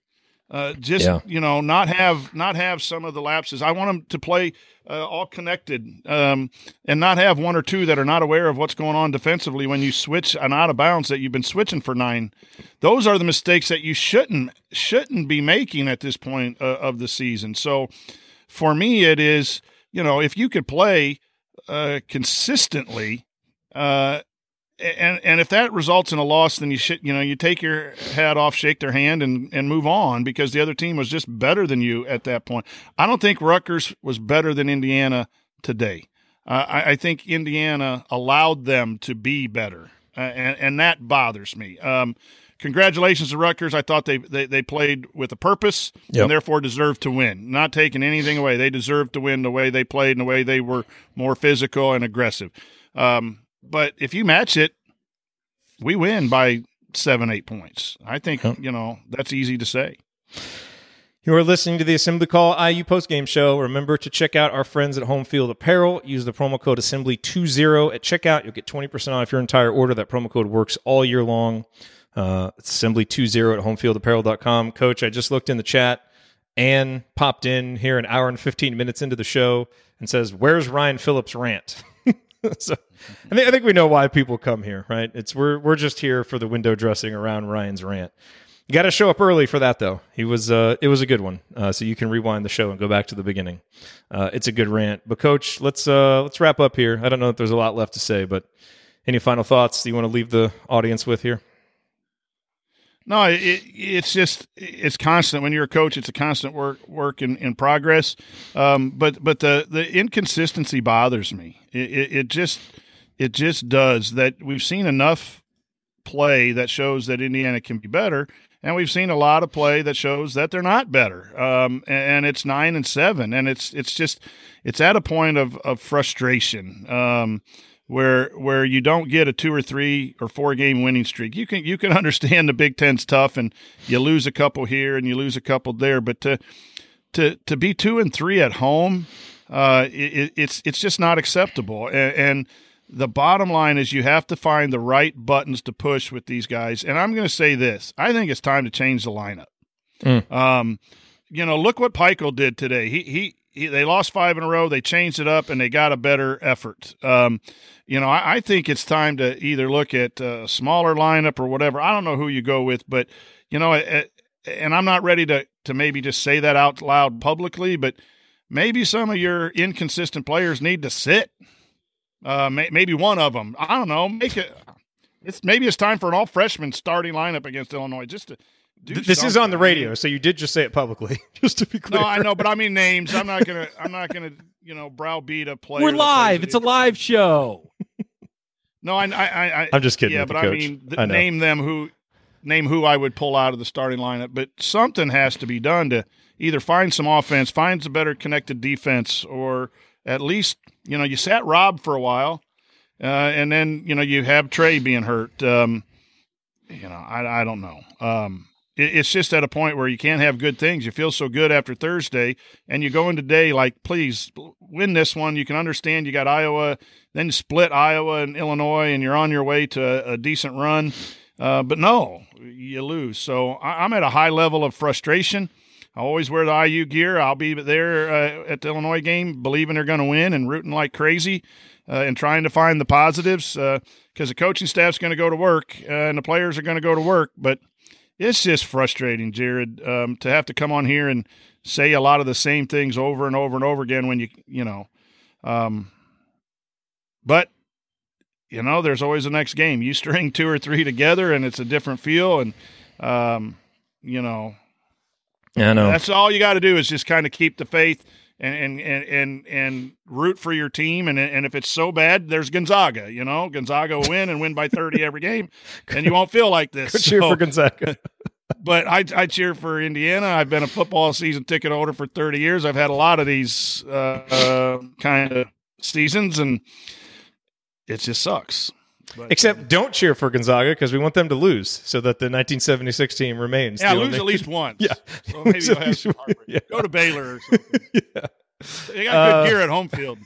Uh, just Yeah. you know, not have not have some of the lapses. I want them to play uh, all connected, um, and not have one or two that are not aware of what's going on defensively when you switch an out of bounds that you've been switching for nine. Those are the mistakes that you shouldn't shouldn't be making at this point uh, of the season. So, for me, it is you know if you could play uh, consistently. Uh, and and if that results in a loss, then you should you know you take your hat off, shake their hand, and and move on because the other team was just better than you at that point. I don't think Rutgers was better than Indiana today. Uh, I, I think Indiana allowed them to be better, uh, and and that bothers me. Um, congratulations to Rutgers. I thought they they, they played with a purpose Yep. and therefore deserved to win. Not taking anything away, they deserved to win the way they played and the way they were more physical and aggressive. Um, but if you match it, we win by seven, eight points. I think you know that's easy to say. You are listening to the Assembly Call IU postgame show. Remember to check out our friends at Home Field Apparel. Use the promo code Assembly20 at checkout. You'll get 20% off your entire order. That promo code works all year long. Uh, Assembly20 at homefieldapparel.com. Coach, I just looked in the chat. Ann popped in here an hour and 15 minutes into the show and says, Where's Ryan Phillips' rant? so I think, I think we know why people come here, right? It's we're, we're just here for the window dressing around Ryan's rant. You got to show up early for that, though. He was, uh, it was a good one. Uh, so you can rewind the show and go back to the beginning. Uh, it's a good rant. But coach, let's uh, let's wrap up here. I don't know if there's a lot left to say, but any final thoughts you want to leave the audience with here? No, it, it's just it's constant. When you're a coach, it's a constant work work in, in progress. Um, but but the the inconsistency bothers me. It, it, it just it just does. That we've seen enough play that shows that Indiana can be better, and we've seen a lot of play that shows that they're not better. Um, and, it's nine and seven, and it's it's just it's at a point of of frustration. Um, where where you don't get a two or three or four game winning streak. You can you can understand the Big Ten's tough and you lose a couple here and you lose a couple there, but to to to be two and three at home, uh, it, it's it's just not acceptable. And, and the bottom line is you have to find the right buttons to push with these guys. And I'm going to say this: I think it's time to change the lineup. Mm. Um, you know, look what Pikiell did today. He, he he they lost five in a row. They changed it up and they got a better effort. Um, you know, I, I think it's time to either look at a smaller lineup or whatever. I don't know who you go with, but you know, eh, and I'm not ready to to maybe just say that out loud publicly, but maybe some of your inconsistent players need to sit. Uh, may, maybe one of them. I don't know. Make it. It's maybe it's time for an all freshman starting lineup against Illinois. Just to do Th- this is on the something. I mean, radio, so you did just say it publicly, just to be clear. no, I know, but I mean names. I'm not gonna. I'm not gonna. You know, browbeat a player. We're live. It's a live show. No, I, I, I I'm just kidding Yeah, with but you, I mean, th- I name them who, name who I would pull out of the starting lineup. But something has to be done to either find some offense, find some better connected defense, or at least you know you sat Rob for a while, uh, and then you know you have Trey being hurt. Um, you know, I, I don't know. Um, it, it's just at a point where you can't have good things. You feel so good after Thursday, and you go into day like, please win this one. You can understand you got Iowa, then you split Iowa and Illinois, and you're on your way to a, a decent run. Uh, but no, you lose. So I, I'm at a high level of frustration. I always wear the IU gear. I'll be there uh, at the Illinois game, believing they're going to win and rooting like crazy uh, and trying to find the positives because the coaching staff's going to go to work uh, and the players are going to go to work. But it's just frustrating, Jerod, um, to have to come on here and say a lot of the same things over and over and over again when you, you know, um, but you know, there's always the next game. You string two or three together and it's a different feel. And, um, you know, I know. that's all you got to do is just kind of keep the faith and and and and, and root for your team. And and if it's so bad, there's Gonzaga. You know, Gonzaga will win and win by thirty every game, and you won't feel like this. Cheer So, for Gonzaga. but I, I cheer for Indiana. I've been a football season ticket holder for 30 years. I've had a lot of these uh, uh, kind of seasons, and it just sucks. But, Except don't cheer for Gonzaga because we want them to lose so that the 1976 team remains. Yeah, lose at least once. Yeah. So maybe you'll have some yeah. Go to Baylor or something. yeah. They got good uh, gear at home field.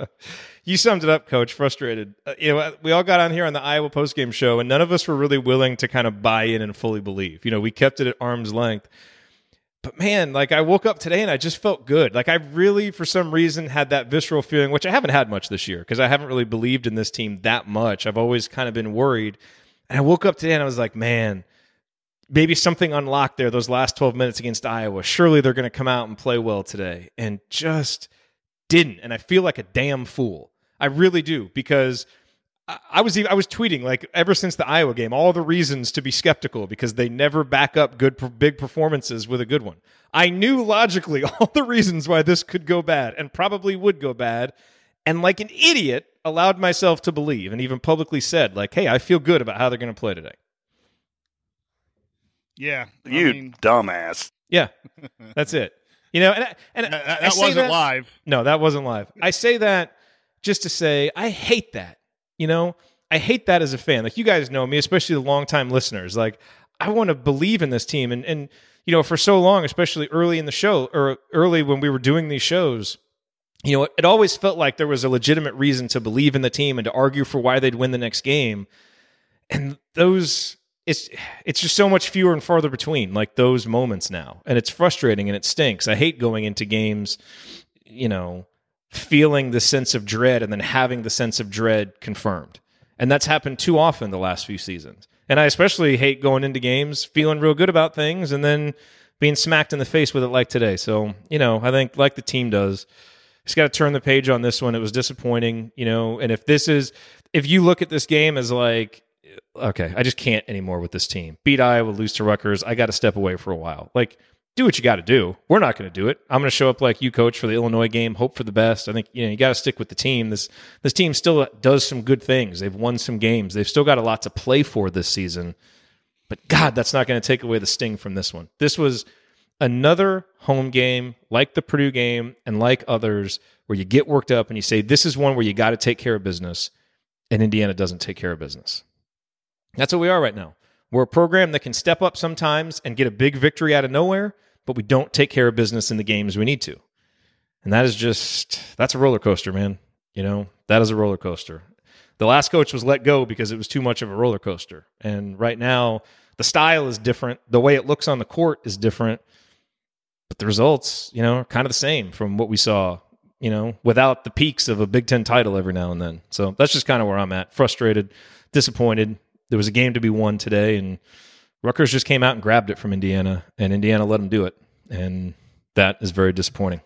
you summed it up, Coach. Frustrated. Uh, you know, we all got on here on the Iowa postgame show, and none of us were really willing to kind of buy in and fully believe. You know, we kept it at arm's length. But man, like I woke up today and I just felt good. Like I really, for some reason, had that visceral feeling, which I haven't had much this year because I haven't really believed in this team that much. I've always kind of been worried. And I woke up today and I was like, man, maybe something unlocked there those last 12 minutes against Iowa. Surely they're going to come out and play well today. And just didn't. And I feel like a damn fool. I really do because I was I was tweeting like ever since the Iowa game, all the reasons to be skeptical because they never back up good big performances with a good one. I knew logically all the reasons why this could go bad and probably would go bad, and like an idiot, allowed myself to believe and even publicly said like, "Hey, I feel good about how they're going to play today." Yeah, you mean, dumbass. Yeah, that's it. You know, and and that, that wasn't that, live. No, that wasn't live. I say that just to say I hate that. You know, I hate that as a fan. Like you guys know me, especially the longtime listeners. Like I want to believe in this team, and and you know, for so long, especially early in the show or early when we were doing these shows, you know, it, it always felt like there was a legitimate reason to believe in the team and to argue for why they'd win the next game. And those it's it's just so much fewer and farther between like those moments now and it's frustrating and it stinks i hate going into games you know feeling the sense of dread and then having the sense of dread confirmed and that's happened too often the last few seasons and i especially hate going into games feeling real good about things and then being smacked in the face with it like today so you know i think like the team does just got to turn the page on this one it was disappointing you know and if this is if you look at this game as like okay, I just can't anymore with this team. Beat Iowa, lose to Rutgers. I got to step away for a while. Like, do what you got to do. We're not going to do it. I'm going to show up like you, coach, for the Illinois game. Hope for the best. I think you know you got to stick with the team. This this team still does some good things. They've won some games. They've still got a lot to play for this season. But God, that's not going to take away the sting from this one. This was another home game like the Purdue game and like others where you get worked up and you say this is one where you got to take care of business, and Indiana doesn't take care of business. That's what we are right now. We're a program that can step up sometimes and get a big victory out of nowhere, but we don't take care of business in the games we need to. And that is just, that's a roller coaster, man. You know, that is a roller coaster. The last coach was let go because it was too much of a roller coaster. And right now, the style is different. The way it looks on the court is different. But the results, you know, are kind of the same from what we saw, you know, without the peaks of a Big Ten title every now and then. So that's just kind of where I'm at. Frustrated, disappointed there was a game to be won today, and Rutgers just came out and grabbed it from Indiana, and Indiana let them do it, and that is very disappointing.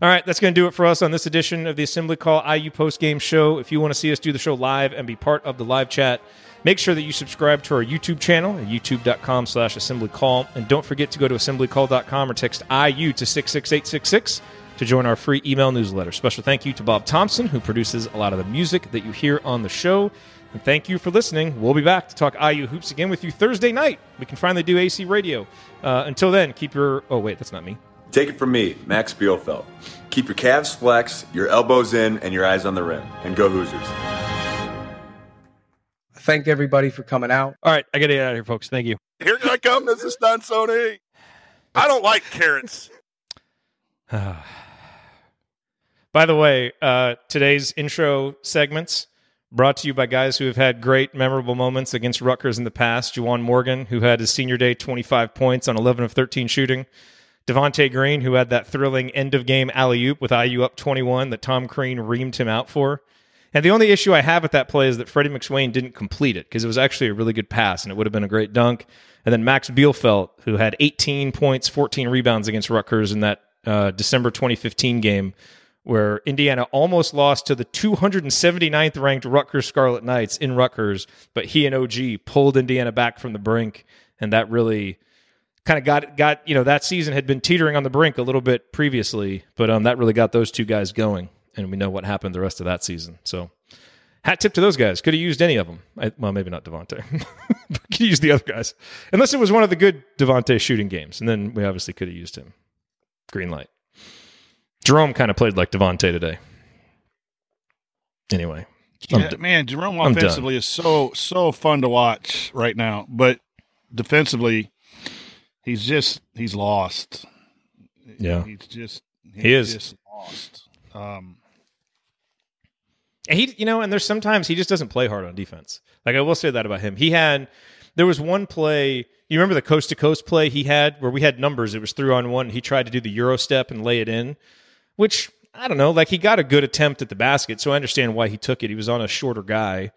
All right, that's going to do it for us on this edition of the Assembly Call IU Post Game Show. If you want to see us do the show live and be part of the live chat, make sure that you subscribe to our YouTube channel at youtube.com slash assembly call. And don't forget to go to assemblycall.com or text IU to 66866 to join our free email newsletter. Special thank you to Bob Thompson, who produces a lot of the music that you hear on the show. And thank you for listening. We'll be back to talk IU hoops again with you Thursday night. We can finally do AC radio. Uh, until then, keep your. Oh, wait, that's not me. Take it from me, Max Bielfeldt. Keep your calves flexed, your elbows in, and your eyes on the rim. And go Hoosiers. Thank everybody for coming out. All right, I got to get out of here, folks. Thank you. Here I come. Mrs. is Don Sony. I don't like carrots. By the way, uh, today's intro segments Brought to you by guys who have had great, memorable moments against Rutgers in the past. Juwan Morgan, who had his senior day 25 points on 11 of 13 shooting. Devonte Green, who had that thrilling end of game alley oop with IU up 21 that Tom Crean reamed him out for. And the only issue I have with that play is that Freddie McSwain didn't complete it because it was actually a really good pass and it would have been a great dunk. And then Max Bielfeldt, who had 18 points, 14 rebounds against Rutgers in that uh, December 2015 game, where Indiana almost lost to the 279th ranked Rutgers Scarlet Knights in Rutgers, but he and OG pulled Indiana back from the brink, and that really kind of got got you know that season had been teetering on the brink a little bit previously, but um that really got those two guys going, and we know what happened the rest of that season. So hat tip to those guys. Could have used any of them. I, well, maybe not Devonte. could use the other guys, unless it was one of the good Devonte shooting games, and then we obviously could have used him. Green light. Jerome kind of played like Devonte today. Anyway, yeah, man, Jerome offensively is so so fun to watch right now, but defensively, he's just he's lost. Yeah. he's just He is. just lost. Um, And he, you know, and there's sometimes he just doesn't play hard on defense. Like I will say that about him. He had, there was one play. You remember the coast to coast play he had where we had numbers. It was through on one. He tried to do the euro step and lay it in, which I don't know. Like he got a good attempt at the basket, so I understand why he took it. He was on a shorter guy.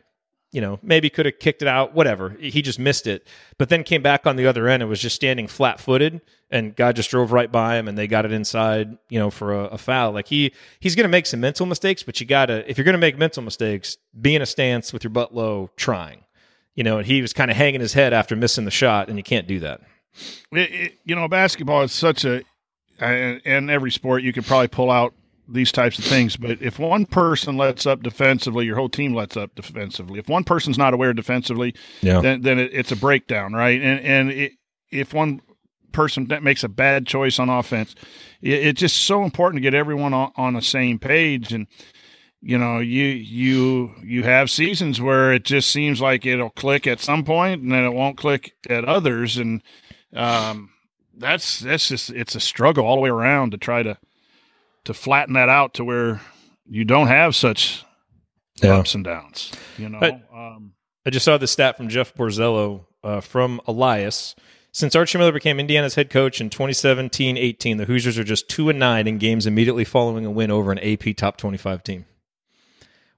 You know, maybe could have kicked it out. Whatever. He just missed it, but then came back on the other end and was just standing flat footed, and God just drove right by him, and they got it inside. You know, for a, a foul. Like he he's going to make some mental mistakes, but you gotta if you're going to make mental mistakes, be in a stance with your butt low, trying. You know, and he was kind of hanging his head after missing the shot, and you can't do that. it, it, you know, basketball is such a, and and every sport you could probably pull out these types of things. But if one person lets up defensively, your whole team lets up defensively. If one person's not aware defensively, Yeah. then then it, it's a breakdown, right? And and it, if one person that makes a bad choice on offense, it, it's just so important to get everyone on, on the same page and. You know, you you you have seasons where it just seems like it'll click at some point, and then it won't click at others, and um, that's that's just it's a struggle all the way around to try to to flatten that out to where you don't have such Yeah. ups and downs. You know, But- um, I just saw the stat from Jeff Borzello uh, from Elias. Since Archie Miller became Indiana's head coach in 2017-18, the Hoosiers are just two and nine in games immediately following a win over an AP top 25 team.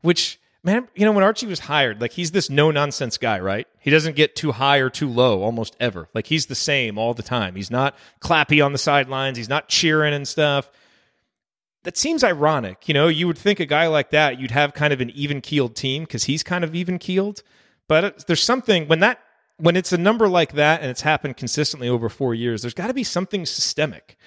Which, man, you know, when Archie was hired, like he's this no nonsense guy, right? He doesn't get too high or too low almost ever. Like he's the same all the time. He's not clappy on the sidelines. He's not cheering and stuff that seems ironic. You know, you would think a guy like that, you'd have kind of an even keeled team because he's kind of even keeled. But uh, there's something when that when it's a number like that and it's happened consistently over four years, there's got to be something systemic.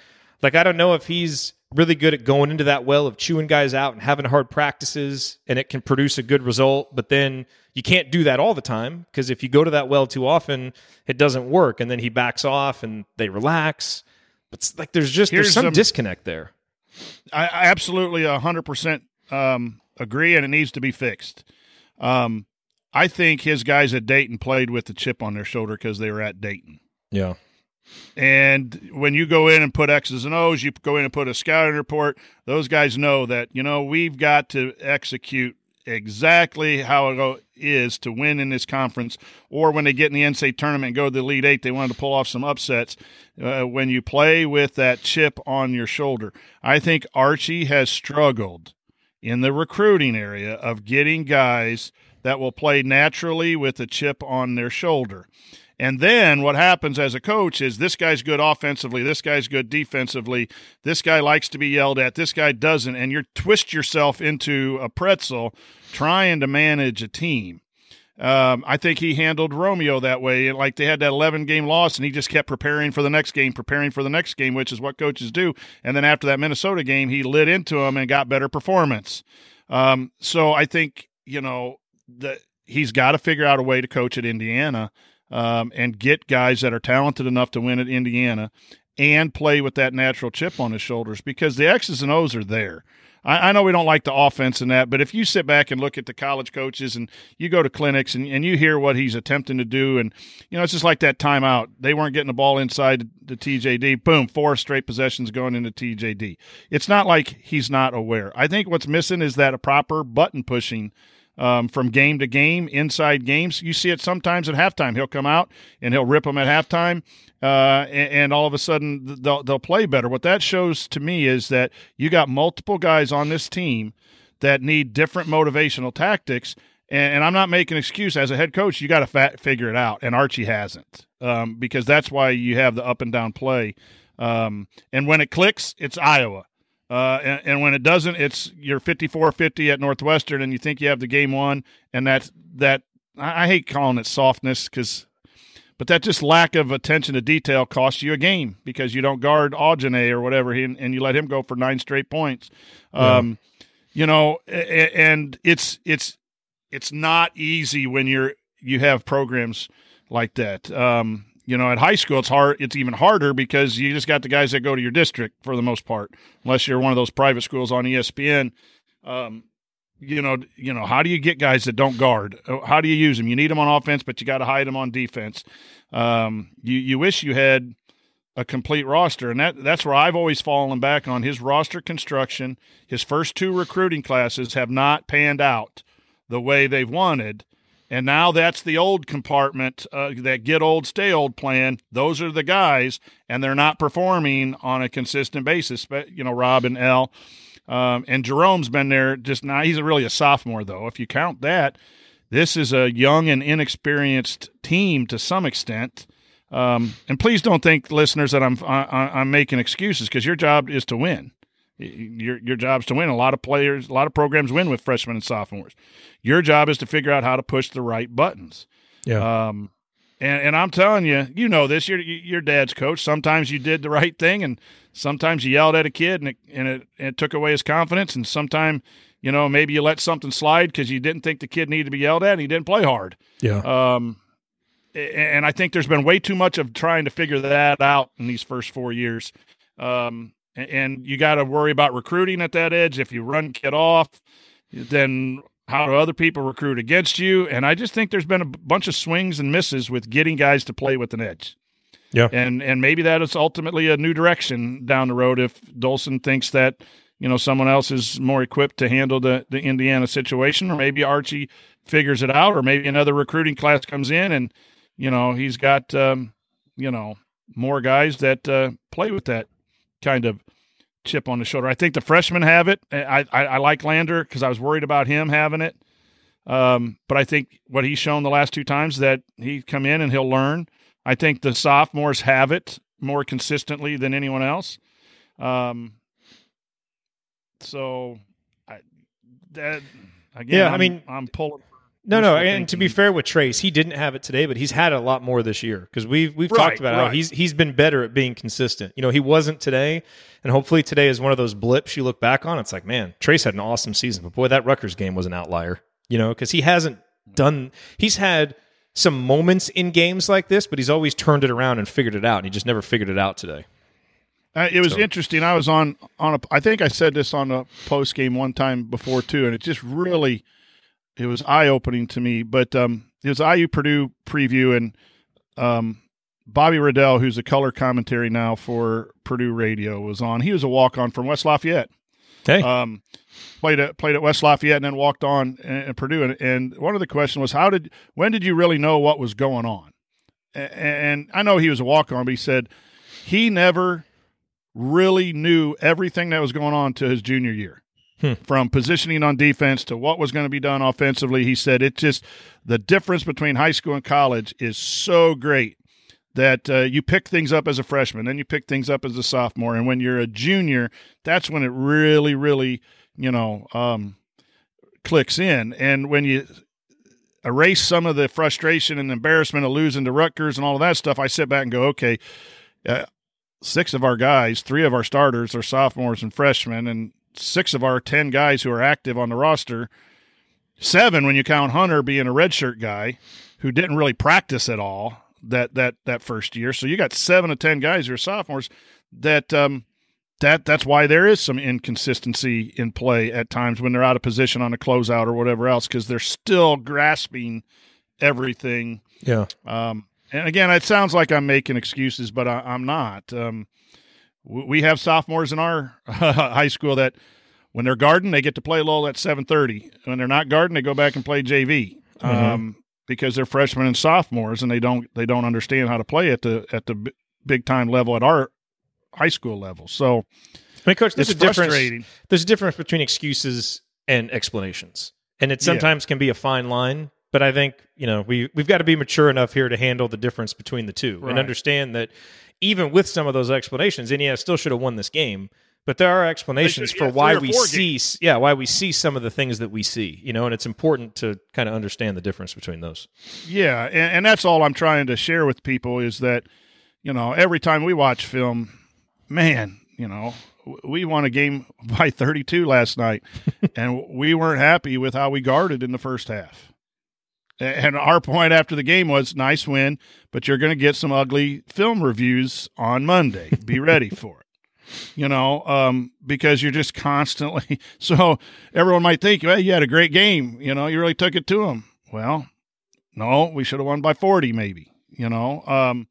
Like I don't know if he's really good at going into that well of chewing guys out and having hard practices and it can produce a good result, but then you can't do that all the time because if you go to that well too often, it doesn't work and then he backs off and they relax. But it's like there's just Here's there's some some- disconnect there. I, I absolutely a hundred percent um, agree, and it needs to be fixed. Um, I think his guys at Dayton played with the chip on their shoulder because they were at Dayton. Yeah. And when you go in and put X's and O's, you go in and put a scouting report. Those guys know that you know we've got to execute exactly how it is to win in this conference. Or when they get in the NCAA tournament and go to the Elite Eight, they wanted to pull off some upsets. Uh, when you play with that chip on your shoulder, I think Archie has struggled in the recruiting area of getting guys that will play naturally with a chip on their shoulder. And then what happens as a coach is this guy's good offensively, this guy's good defensively, this guy likes to be yelled at, this guy doesn't, and you twist yourself into a pretzel trying to manage a team. Um, I think he handled Romeo that way. Like they had that 11 game loss, and he just kept preparing for the next game, preparing for the next game, which is what coaches do. And then after that Minnesota game, he lit into him and got better performance. Um, so I think you know that he's got to figure out a way to coach at Indiana um, and get guys that are talented enough to win at Indiana and play with that natural chip on his shoulders because the X's and O's are there. I, I know we don't like the offense and that, but if you sit back and look at the college coaches and you go to clinics and, and you hear what he's attempting to do, and you know it's just like that timeout. They weren't getting the ball inside the TJD. Boom, four straight possessions going into TJD. It's not like he's not aware. I think what's missing is that a proper button pushing um, from game to game, inside games. You see it sometimes at halftime. He'll come out and he'll rip them at halftime, uh, and, and all of a sudden they'll, they'll play better. What that shows to me is that you got multiple guys on this team that need different motivational tactics. And, and I'm not making an excuse as a head coach. You got to fa- figure it out, and Archie hasn't, um, because that's why you have the up and down play. Um, and when it clicks, it's Iowa. Uh, and, and when it doesn't, it's you're 54-50 at Northwestern, and you think you have the game won, and that's that. I, I hate calling it softness because, but that just lack of attention to detail costs you a game because you don't guard Audige or whatever, and, and you let him go for nine straight points. Um, You know, and it's it's it's not easy when you're you have programs like that. Um, you know, at high school, it's hard. It's even harder because you just got the guys that go to your district for the most part, unless you're one of those private schools on ESPN. Um, you know, you know, how do you get guys that don't guard? Uh, how do you use them? You need them on offense, but you got to hide them on defense. Um, you you wish you had a complete roster, and that that's where I've always fallen back on his roster construction. His first two recruiting classes have not panned out the way they've wanted, and now that's the old compartment, uh, that get old, stay old plan. Those are the guys, and they're not performing on a consistent basis. But you know, Rob and Al Um, and Jerome's been there just now. He's really a sophomore, though. If you count that, this is a young and inexperienced team to some extent. Um, and please don't think, listeners, that I'm I, I'm making excuses because your job is to win. Your your job's to win. A lot of players, a lot of programs win with freshmen and sophomores. Your job is to figure out how to push the right buttons. Yeah. Um, and and I'm telling you, you know this. Your your dad's coach. Sometimes you did the right thing, and sometimes you yelled at a kid, and it and it, and it took away his confidence. And sometimes, you know, maybe you let something slide because you didn't think the kid needed to be yelled at, and he didn't play hard. Yeah. Um, and I think there's been way too much of trying to figure that out in these first four years. Um, and you got to worry about recruiting at that edge. If you run kid off, then how do other people recruit against you? And I just think there's been a bunch of swings and misses with getting guys to play with an edge. Yeah. And and maybe that is ultimately a new direction down the road if Dolson thinks that, you know, someone else is more equipped to handle the, the Indiana situation, or maybe Archie figures it out, or maybe another recruiting class comes in and, you know, he's got um, you know, more guys that uh, play with that kind of chip on the shoulder. I think the freshmen have it. I I, I like Lander because I was worried about him having it. Um, but I think what he's shown the last two times that he come in and he'll learn. I think the sophomores have it more consistently than anyone else. Um, so I, that again, Yeah, I I'm- mean- I'm pulling. No, no, and to be fair with Trayce, he didn't have it today, but he's had it a lot more this year because we've we've Right, talked about how he's he's been better at being consistent. You know, he wasn't today, and hopefully today is one of those blips you look back on. It's like, man, Trayce had an awesome season, but boy, that Rutgers game was an outlier. You know, because he hasn't done. He's had some moments in games like this, but he's always turned it around and figured it out, and he just never figured it out today. Uh, it was So- interesting. I was on on a. I think I said this on a post game one time before too, and it just really, it was eye opening to me. But um, it was IU Purdue preview, and um, Bobby Riddell, who's a color commentary now for Purdue Radio, was on. He was a walk on from West Lafayette. Hey, Um, played at played at West Lafayette and then walked on at Purdue. And, and one of the questions was, how did when did you really know what was going on? A- And I know he was a walk on, but he said he never really knew everything that was going on to his junior year. Hmm. From positioning on defense to what was going to be done offensively, he said it just the difference between high school and college is so great that uh, you pick things up as a freshman, then you pick things up as a sophomore, and when you're a junior, that's when it really, really, you know, um, clicks in. And when you erase some of the frustration and embarrassment of losing to Rutgers and all of that stuff, I sit back and go, okay, uh, six of our guys, three of our starters are sophomores and freshmen, and six of our 10 guys who are active on the roster, seven when you count Hunter being a redshirt guy who didn't really practice at all that that that first year. So you got seven of 10 guys who are sophomores that um that that's why there is some inconsistency in play at times when they're out of position on a closeout or whatever else because they're still grasping everything Yeah. um, and again, it sounds like I'm making excuses, but I, I'm not. Um, we have sophomores in our high school that, when they're guarding, they get to play low at 7:30. When they're not guarding, they go back and play JV um, because they're freshmen and sophomores, and they don't they don't understand how to play at the at the b- big time level at our high school level. So I mean, coach, there's a difference. There's a difference between excuses and explanations, and it Yeah. sometimes can be a fine line. But I think you know we we've got to be mature enough here to handle the difference between the two Right. and understand that even with some of those explanations, Indiana still should have won this game. But there are explanations should- for yeah, why we four see, yeah, why we see some of the things that we see, you know, and it's important to kind of understand the difference between those. Yeah, and, and that's all I'm trying to share with people is that, you know, every time we watch film, man, you know, we won a game by 32 last night, and we weren't happy with how we guarded in the first half. And our point after the game was nice win, but you're going to get some ugly film reviews on Monday. Be ready for it. You know, um, because you're just constantly. So everyone might think, well, you had a great game. You know, you really took it to them. Well, no, we should have won by 40, maybe. You know, um,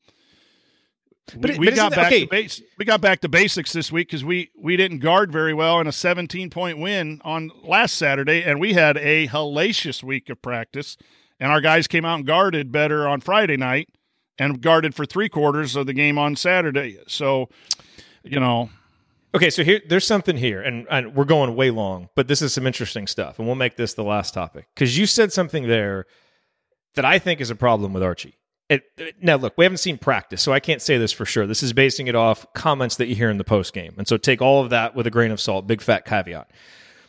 But we, we but got back okay. to base. We got back to basics this week because we we didn't guard very well in a 17 point win on last Saturday, and we had a hellacious week of practice, and our guys came out and guarded better on Friday night, and guarded for three quarters of the game on Saturday. So, you know, Okay, so here there's something here, and, and we're going way long, but this is some interesting stuff, and we'll make this the last topic because you said something there that I think is a problem with Archie. It, it- now, look, we haven't seen practice, so I can't say this for sure. This is basing it off comments that you hear in the post game, and so take all of that with a grain of salt. Big fat caveat.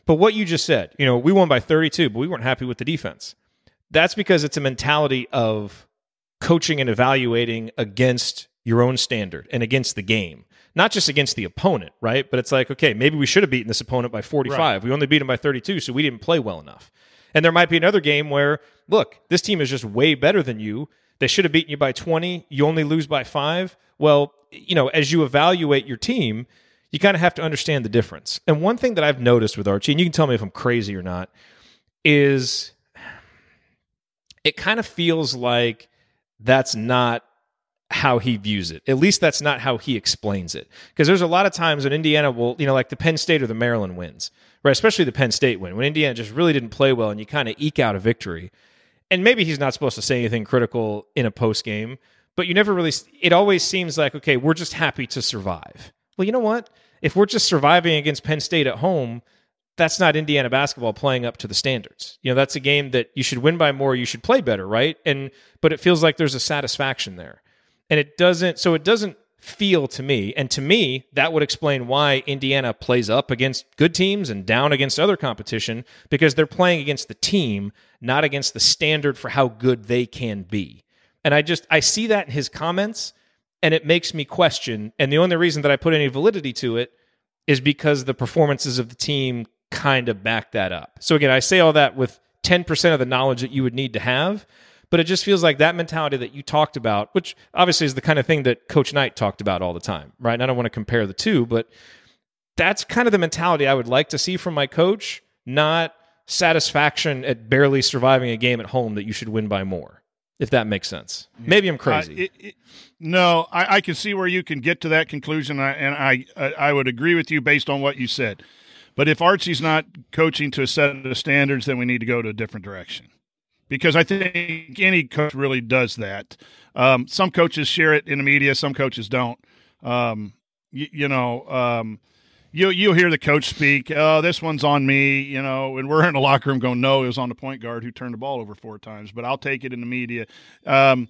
But what you just said, you know, we won by 32, but we weren't happy with the defense. That's because it's a mentality of coaching and evaluating against your own standard and against the game, not just against the opponent, right? But it's like, okay, maybe we should have beaten this opponent by 45. Right. We only beat him by 32, so we didn't play well enough. And there might be another game where, look, this team is just way better than you. They should have beaten you by 20. You only lose by five. Well, you know, as you evaluate your team, you kind of have to understand the difference. And one thing that I've noticed with Archie, and you can tell me if I'm crazy or not, is it kind of feels like that's not how he views it. At least that's not how he explains it. Because there's a lot of times when Indiana will, you know, like the Penn State or the Maryland wins, right? Especially the Penn State win, when Indiana just really didn't play well and you kind of eke out a victory. And maybe he's not supposed to say anything critical in a post game, but you never really, it always seems like, okay, we're just happy to survive. Well, you know what? If we're just surviving against Penn State at home, that's not Indiana basketball playing up to the standards. You know, that's a game that you should win by more, you should play better, right? And but it feels like there's a satisfaction there. And it doesn't so it doesn't feel to me, and to me, that would explain why Indiana plays up against good teams and down against other competition because they're playing against the team, not against the standard for how good they can be. And I just I see that in his comments and it makes me question. And the only reason that I put any validity to it is because the performances of the team kind of back that up. So again, I say all that with 10% of the knowledge that you would need to have, but it just feels like that mentality that you talked about, which obviously is the kind of thing that Coach Knight talked about all the time, right? And I don't want to compare the two, but that's kind of the mentality I would like to see from my coach, not satisfaction at barely surviving a game at home that you should win by more, if that makes sense. Maybe I'm crazy. Uh, it- it- no, I, I can see where you can get to that conclusion, I- and I, I I would agree with you based on what you said. But if Archie's not coaching to a set of standards, then we need to go to a different direction. Because I think any coach really does that. Um, some coaches share it in the media, some coaches don't. Um, you, you know, um, you you'll hear the coach speak. Oh, this one's on me. You know, and we're in the locker room going, no, it was on the point guard who turned the ball over four times. But I'll take it in the media. Um,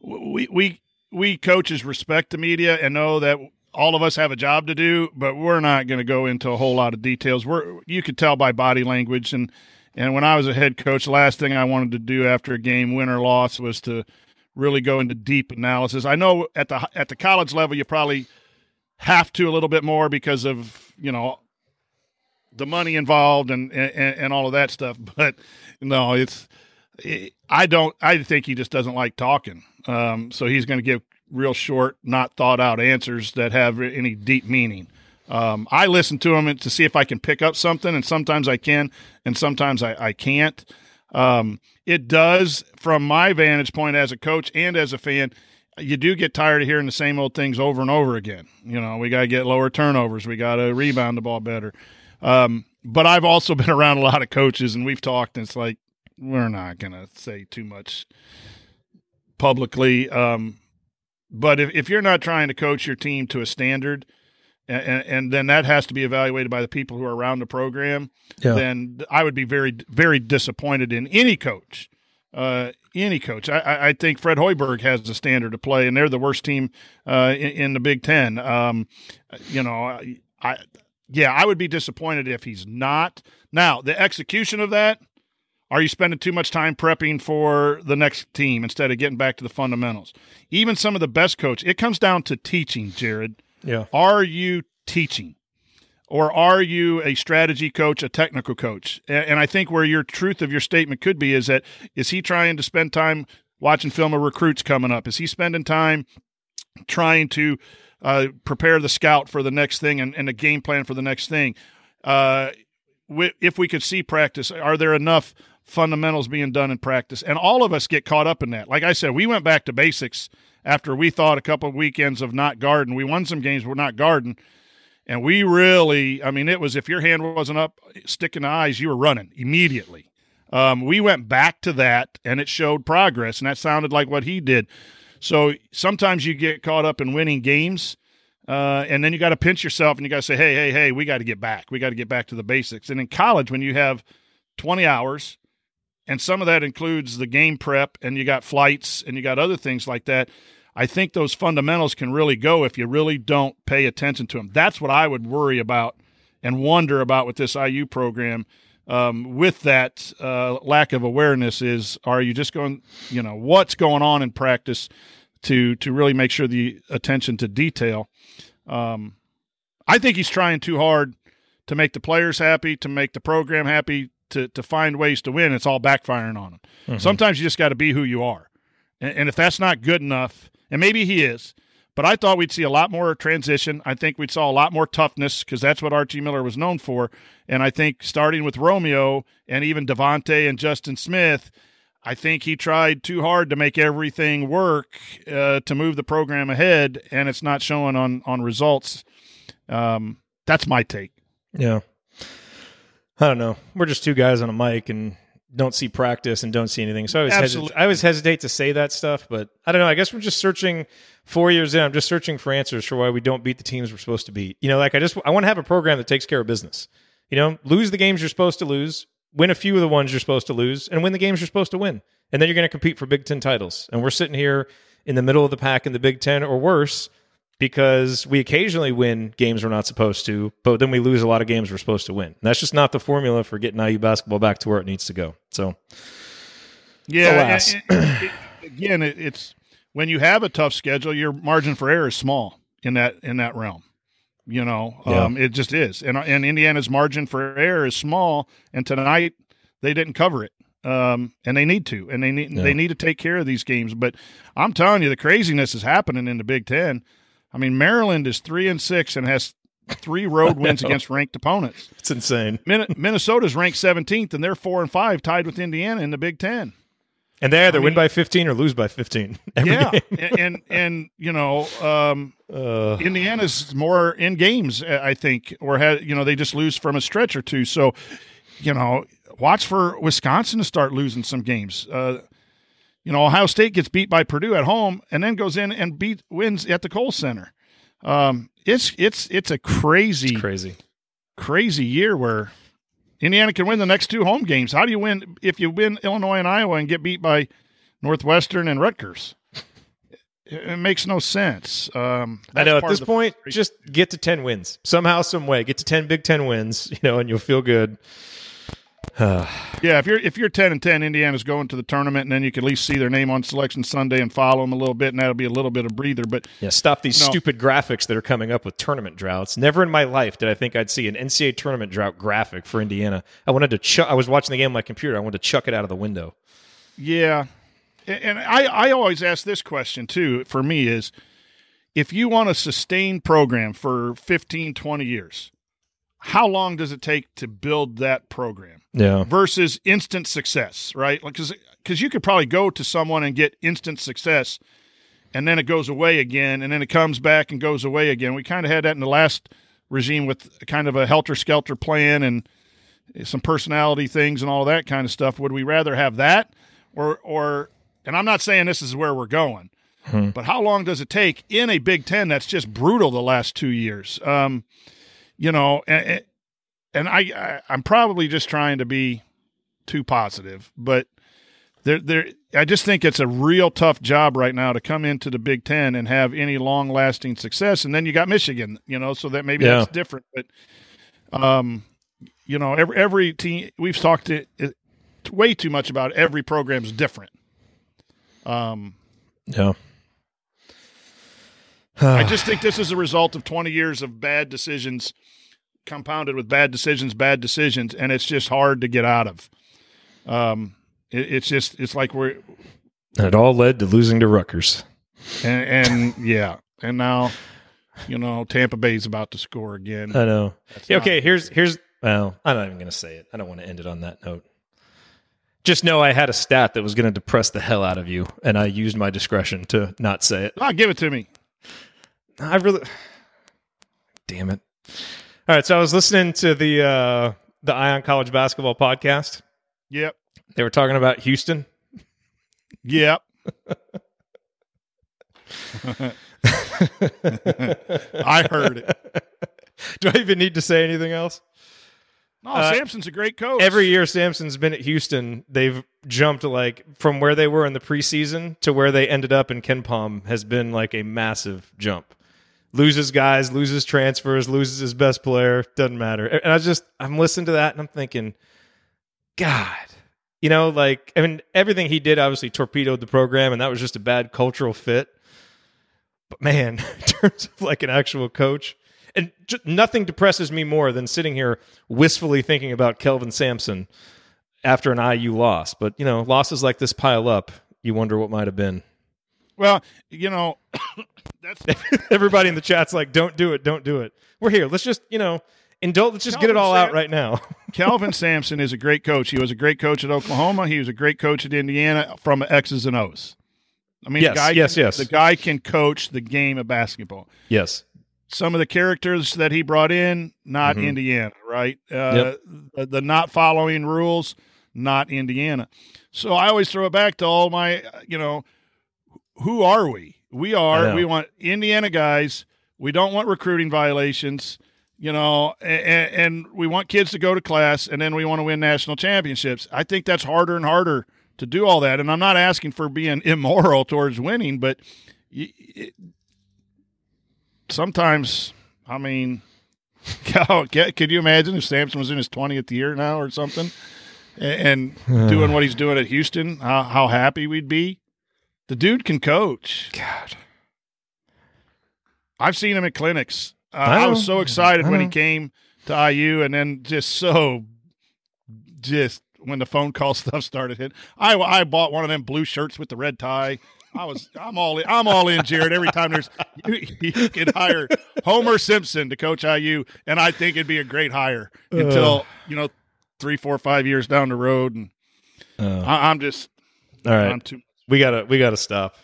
we we we coaches respect the media and know that all of us have a job to do, but we're not going to go into a whole lot of details. We're you could tell by body language and and when I was a head coach, last thing I wanted to do after a game, win or loss, was to really go into deep analysis. I know at the at the college level, you probably have to a little bit more because of you know the money involved and and, and all of that stuff. But no, it's I don't. I think he just doesn't like talking. Um, so he's going to give real short, not thought out answers that have any deep meaning. Um, I listen to them to see if I can pick up something, and sometimes I can, and sometimes I, I can't. Um, it does, from my vantage point as a coach and as a fan, you do get tired of hearing the same old things over and over again. You know, we got to get lower turnovers, we got to rebound the ball better. Um, but I've also been around a lot of coaches, and we've talked, and it's like we're not going to say too much publicly. Um, but if, if you're not trying to coach your team to a standard, and, and then that has to be evaluated by the people who are around the program, Yeah. then I would be very, very disappointed in any coach. Uh, any coach. I- I, think Fred Hoiberg has the standard to play, and they're the worst team uh, in, in the Big Ten. Um, you know, I, I, yeah, I would be disappointed if he's not. Now, the execution of that, are you spending too much time prepping for the next team instead of getting back to the fundamentals? Even some of the best coaches, it comes down to teaching, Jerod. Yeah. Are you teaching? or are you a strategy coach, a technical coach? And, and I think where your truth of your statement could be is that is he trying to spend time watching film of recruits coming up? Is he spending time trying to uh, prepare the scout for the next thing and, and a game plan for the next thing? Uh, if we could see practice, are there enough fundamentals being done in practice? And all of us get caught up in that. Like I said, we went back to basics after we thought a couple of weekends of not guarding. We won some games, we're not guarding. And we really, I mean, it was if your hand wasn't up, sticking the eyes, you were running immediately. Um, we went back to that and it showed progress, and that sounded like what he did. So sometimes you get caught up in winning games, uh, and then you got to pinch yourself and you got to say, hey, hey, hey, we got to get back. We got to get back to the basics. And in college, when you have 20 hours, and some of that includes the game prep, and you got flights, and you got other things like that. I think those fundamentals can really go if you really don't pay attention to them. That's what I would worry about and wonder about with this IU program. Um, with that uh, lack of awareness, is are you just going, you know, what's going on in practice to to really make sure the attention to detail. Um, I think he's trying too hard to make the players happy, to make the program happy, to to find ways to win. It's all backfiring on him. Mm-hmm. Sometimes you just got to be who you are, and, and if that's not good enough, and maybe he is. But I thought we'd see a lot more transition. I think we'd saw a lot more toughness because that's what Archie Miller was known for. And I think starting with Romeo and even Devonte and Justin Smith, I think he tried too hard to make everything work uh, to move the program ahead, and it's not showing on on results. Um, that's my take. Yeah, I don't know. We're just two guys on a mic and don't see practice and don't see anything. So I always, hesitate, I always hesitate to say that stuff, but I don't know. I guess we're just searching four years in. I'm just searching for answers for why we don't beat the teams we're supposed to beat. You know, like I just I want to have a program that takes care of business. You know, lose the games you're supposed to lose, win a few of the ones you're supposed to lose, and win the games you're supposed to win. And then you're going to compete for Big Ten titles. And we're sitting here in the middle of the pack in the Big Ten or worse because we occasionally win games we're not supposed to, but then we lose a lot of games we're supposed to win. And that's just not the formula for getting IU basketball back to where it needs to go. So, yeah, and, and, it, again, it, it's when you have a tough schedule, your margin for error is small in that in that realm. You know, yeah. um, it just is. And and Indiana's margin for error is small. And tonight they didn't cover it. Um, and they need to, and they need yeah. they need to take care of these games. But I'm telling you, the craziness is happening in the Big Ten. I mean, Maryland is three and six and has three road wins against ranked opponents. It's insane. Minnesota's ranked 17th, and they're four and five, tied with Indiana in the Big Ten. And they either I mean, win by 15 or lose by 15. yeah, and, and, and you know, um, uh, Indiana's more in games, I think, or had you know they just lose from a stretch or two. So, you know, watch for Wisconsin to start losing some games. Uh, you know, Ohio State gets beat by Purdue at home and then goes in and beat wins at the Kohl Center. Um, it's it's it's a crazy, it's crazy, crazy year where Indiana can win the next two home games. How do you win if you win Illinois and Iowa and get beat by Northwestern and Rutgers? It, makes no sense. Um, I know at this point, just get to ten wins somehow, some way. Get to ten Big Ten wins, you know, and you'll feel good. yeah, if you're if you're ten and ten, Indiana's going to the tournament, and then you can at least see their name on Selection Sunday and follow them a little bit, and that'll be a little bit of breather. But yeah, stop these stupid graphics that are coming up with tournament droughts. Never in my life did I think I'd see an NCAA tournament drought graphic for Indiana. I wanted to chuck. I was watching the game on my computer. I wanted to chuck it out of the window. Yeah, and I I always ask this question too. For me, is if you want a sustained program for 15, 20 years how long does it take to build that program? Yeah. Versus instant success, right? Because because you could probably go to someone and get instant success, and then it goes away again, and then it comes back and goes away again. We kind of had that in the last regime with kind of a helter skelter plan and some personality things and all that kind of stuff. Would we rather have that, or or? And I'm not saying this is where we're going, hmm. but how long does it take in a Big Ten that's just brutal the last two years? Um, you know, and, and I, I am probably just trying to be too positive, but there there I just think it's a real tough job right now to come into the Big Ten and have any long lasting success. And then you got Michigan, you know, so that maybe yeah. that's different. But um, you know, every every team we've talked to it, way too much about every program's different. Um, yeah. I just think this is a result of 20 years of bad decisions compounded with bad decisions, bad decisions, and it's just hard to get out of. Um, it, it's just it's like we're And it all led to losing to Rutgers. and, and yeah, and now you know Tampa Bay's about to score again. I know. That's Yeah, not- okay, here's here's well, I'm not even going to say it. I don't want to end it on that note. Just know I had a stat that was going to depress the hell out of you, and I used my discretion to not say it. Ah, give it to me. I really, damn it. All right, so I was listening to the uh, the Eye on College basketball podcast. Yep, They were talking about Houston. yep. I heard it. Do I even need to say anything else? No, Uh, Sampson's a great coach. Every year Sampson's been at Houston, they've jumped like from where they were in the preseason to where they ended up in KenPom has been like a massive jump. Loses guys, loses transfers, loses his best player, doesn't matter. And I just I'm listening to that and I'm thinking, God, you know, like I mean, everything he did obviously torpedoed the program, and that was just a bad cultural fit. But man, in terms of like an actual coach, and j- nothing depresses me more than sitting here wistfully thinking about Kelvin Sampson after an IU loss. But you know, losses like this pile up. You wonder what might have been. Well, you know, that's Everybody in the chat's like, "Don't do it, don't do it." We're here. Let's just you know, indulge. Let's just get it all out right now. Kelvin Sampson is a great coach. He was a great coach at Oklahoma. He was a great coach at Indiana from X's and O's. I mean, Yes, the guy yes, can, yes. The guy can coach the game of basketball. yes. Some of the characters that he brought in, not Mhm. Indiana, right? Uh, Yep. the, the not following rules, not Indiana. So I always throw it back to all my, you know, who are we? We are. We want Indiana guys. We don't want recruiting violations, you know, and, and we want kids to go to class, and then we want to win national championships. I think that's harder and harder to do all that. And I'm not asking for being immoral towards winning, but it, sometimes, I mean, oh, God, could you imagine if Sampson was in his 20th year now or something and, and doing what he's doing at Houston, how, how happy we'd be? The dude can coach. God. I've seen him at clinics. Uh, I I, was so excited when he came to IU, and then just so, just when the phone call stuff started hitting. I I bought one of them blue shirts with the red tie. I was I'm all in, I'm all in, Jerod. Every time there's you, you could hire Homer Simpson to coach IU, and I think it'd be a great hire until you know three, four, five years down the road, and Uh, I, I'm just all right. I'm too. We gotta we gotta stop.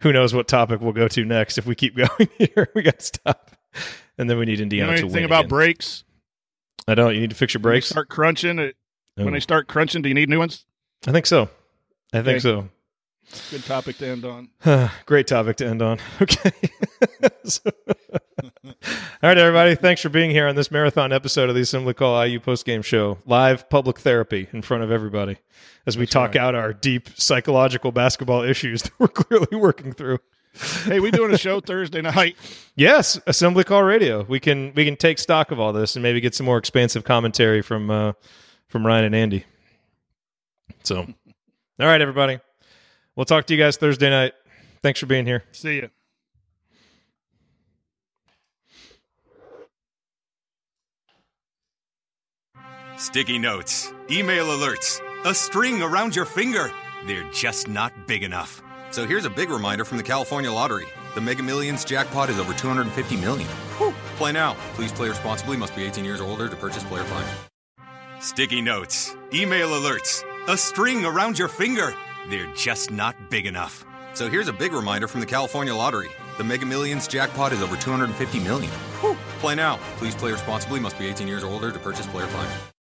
Who knows what topic we'll go to next if we keep going here? We gotta stop, and then we need You Indiana know to anything win. about again. brakes? I don't. You need to fix your brakes. start crunching. It, Oh. When they oh. start crunching, do you need new ones? I think so. I think Okay. so. Good topic to end on. Great topic to end on. Okay. So- all right, everybody. Thanks for being here on this marathon episode of the Assembly Call IU Post Game Show. Live public therapy in front of everybody as we talk out our deep psychological basketball issues that we're clearly working through. Hey, we doing a show Thursday night. Yes, Assembly Call Radio. We can we can take stock of all this and maybe get some more expansive commentary from uh, from Ryan and Andy. So, all right, everybody. We'll talk to you guys Thursday night. Thanks for being here. See you. Sticky notes, email alerts, a string around your finger. They're just not big enough. So here's a big reminder from the California Lottery. The Mega Millions jackpot is over 250 million. Play now. Please play responsibly. Must be 18 years or older to purchase player fine. Sticky notes, email alerts, a string around your finger. They're just not big enough. So here's a big reminder from the California Lottery. The Mega Millions jackpot is over 250 million. Play now. Please play responsibly. Must be 18 years or older to purchase player fine.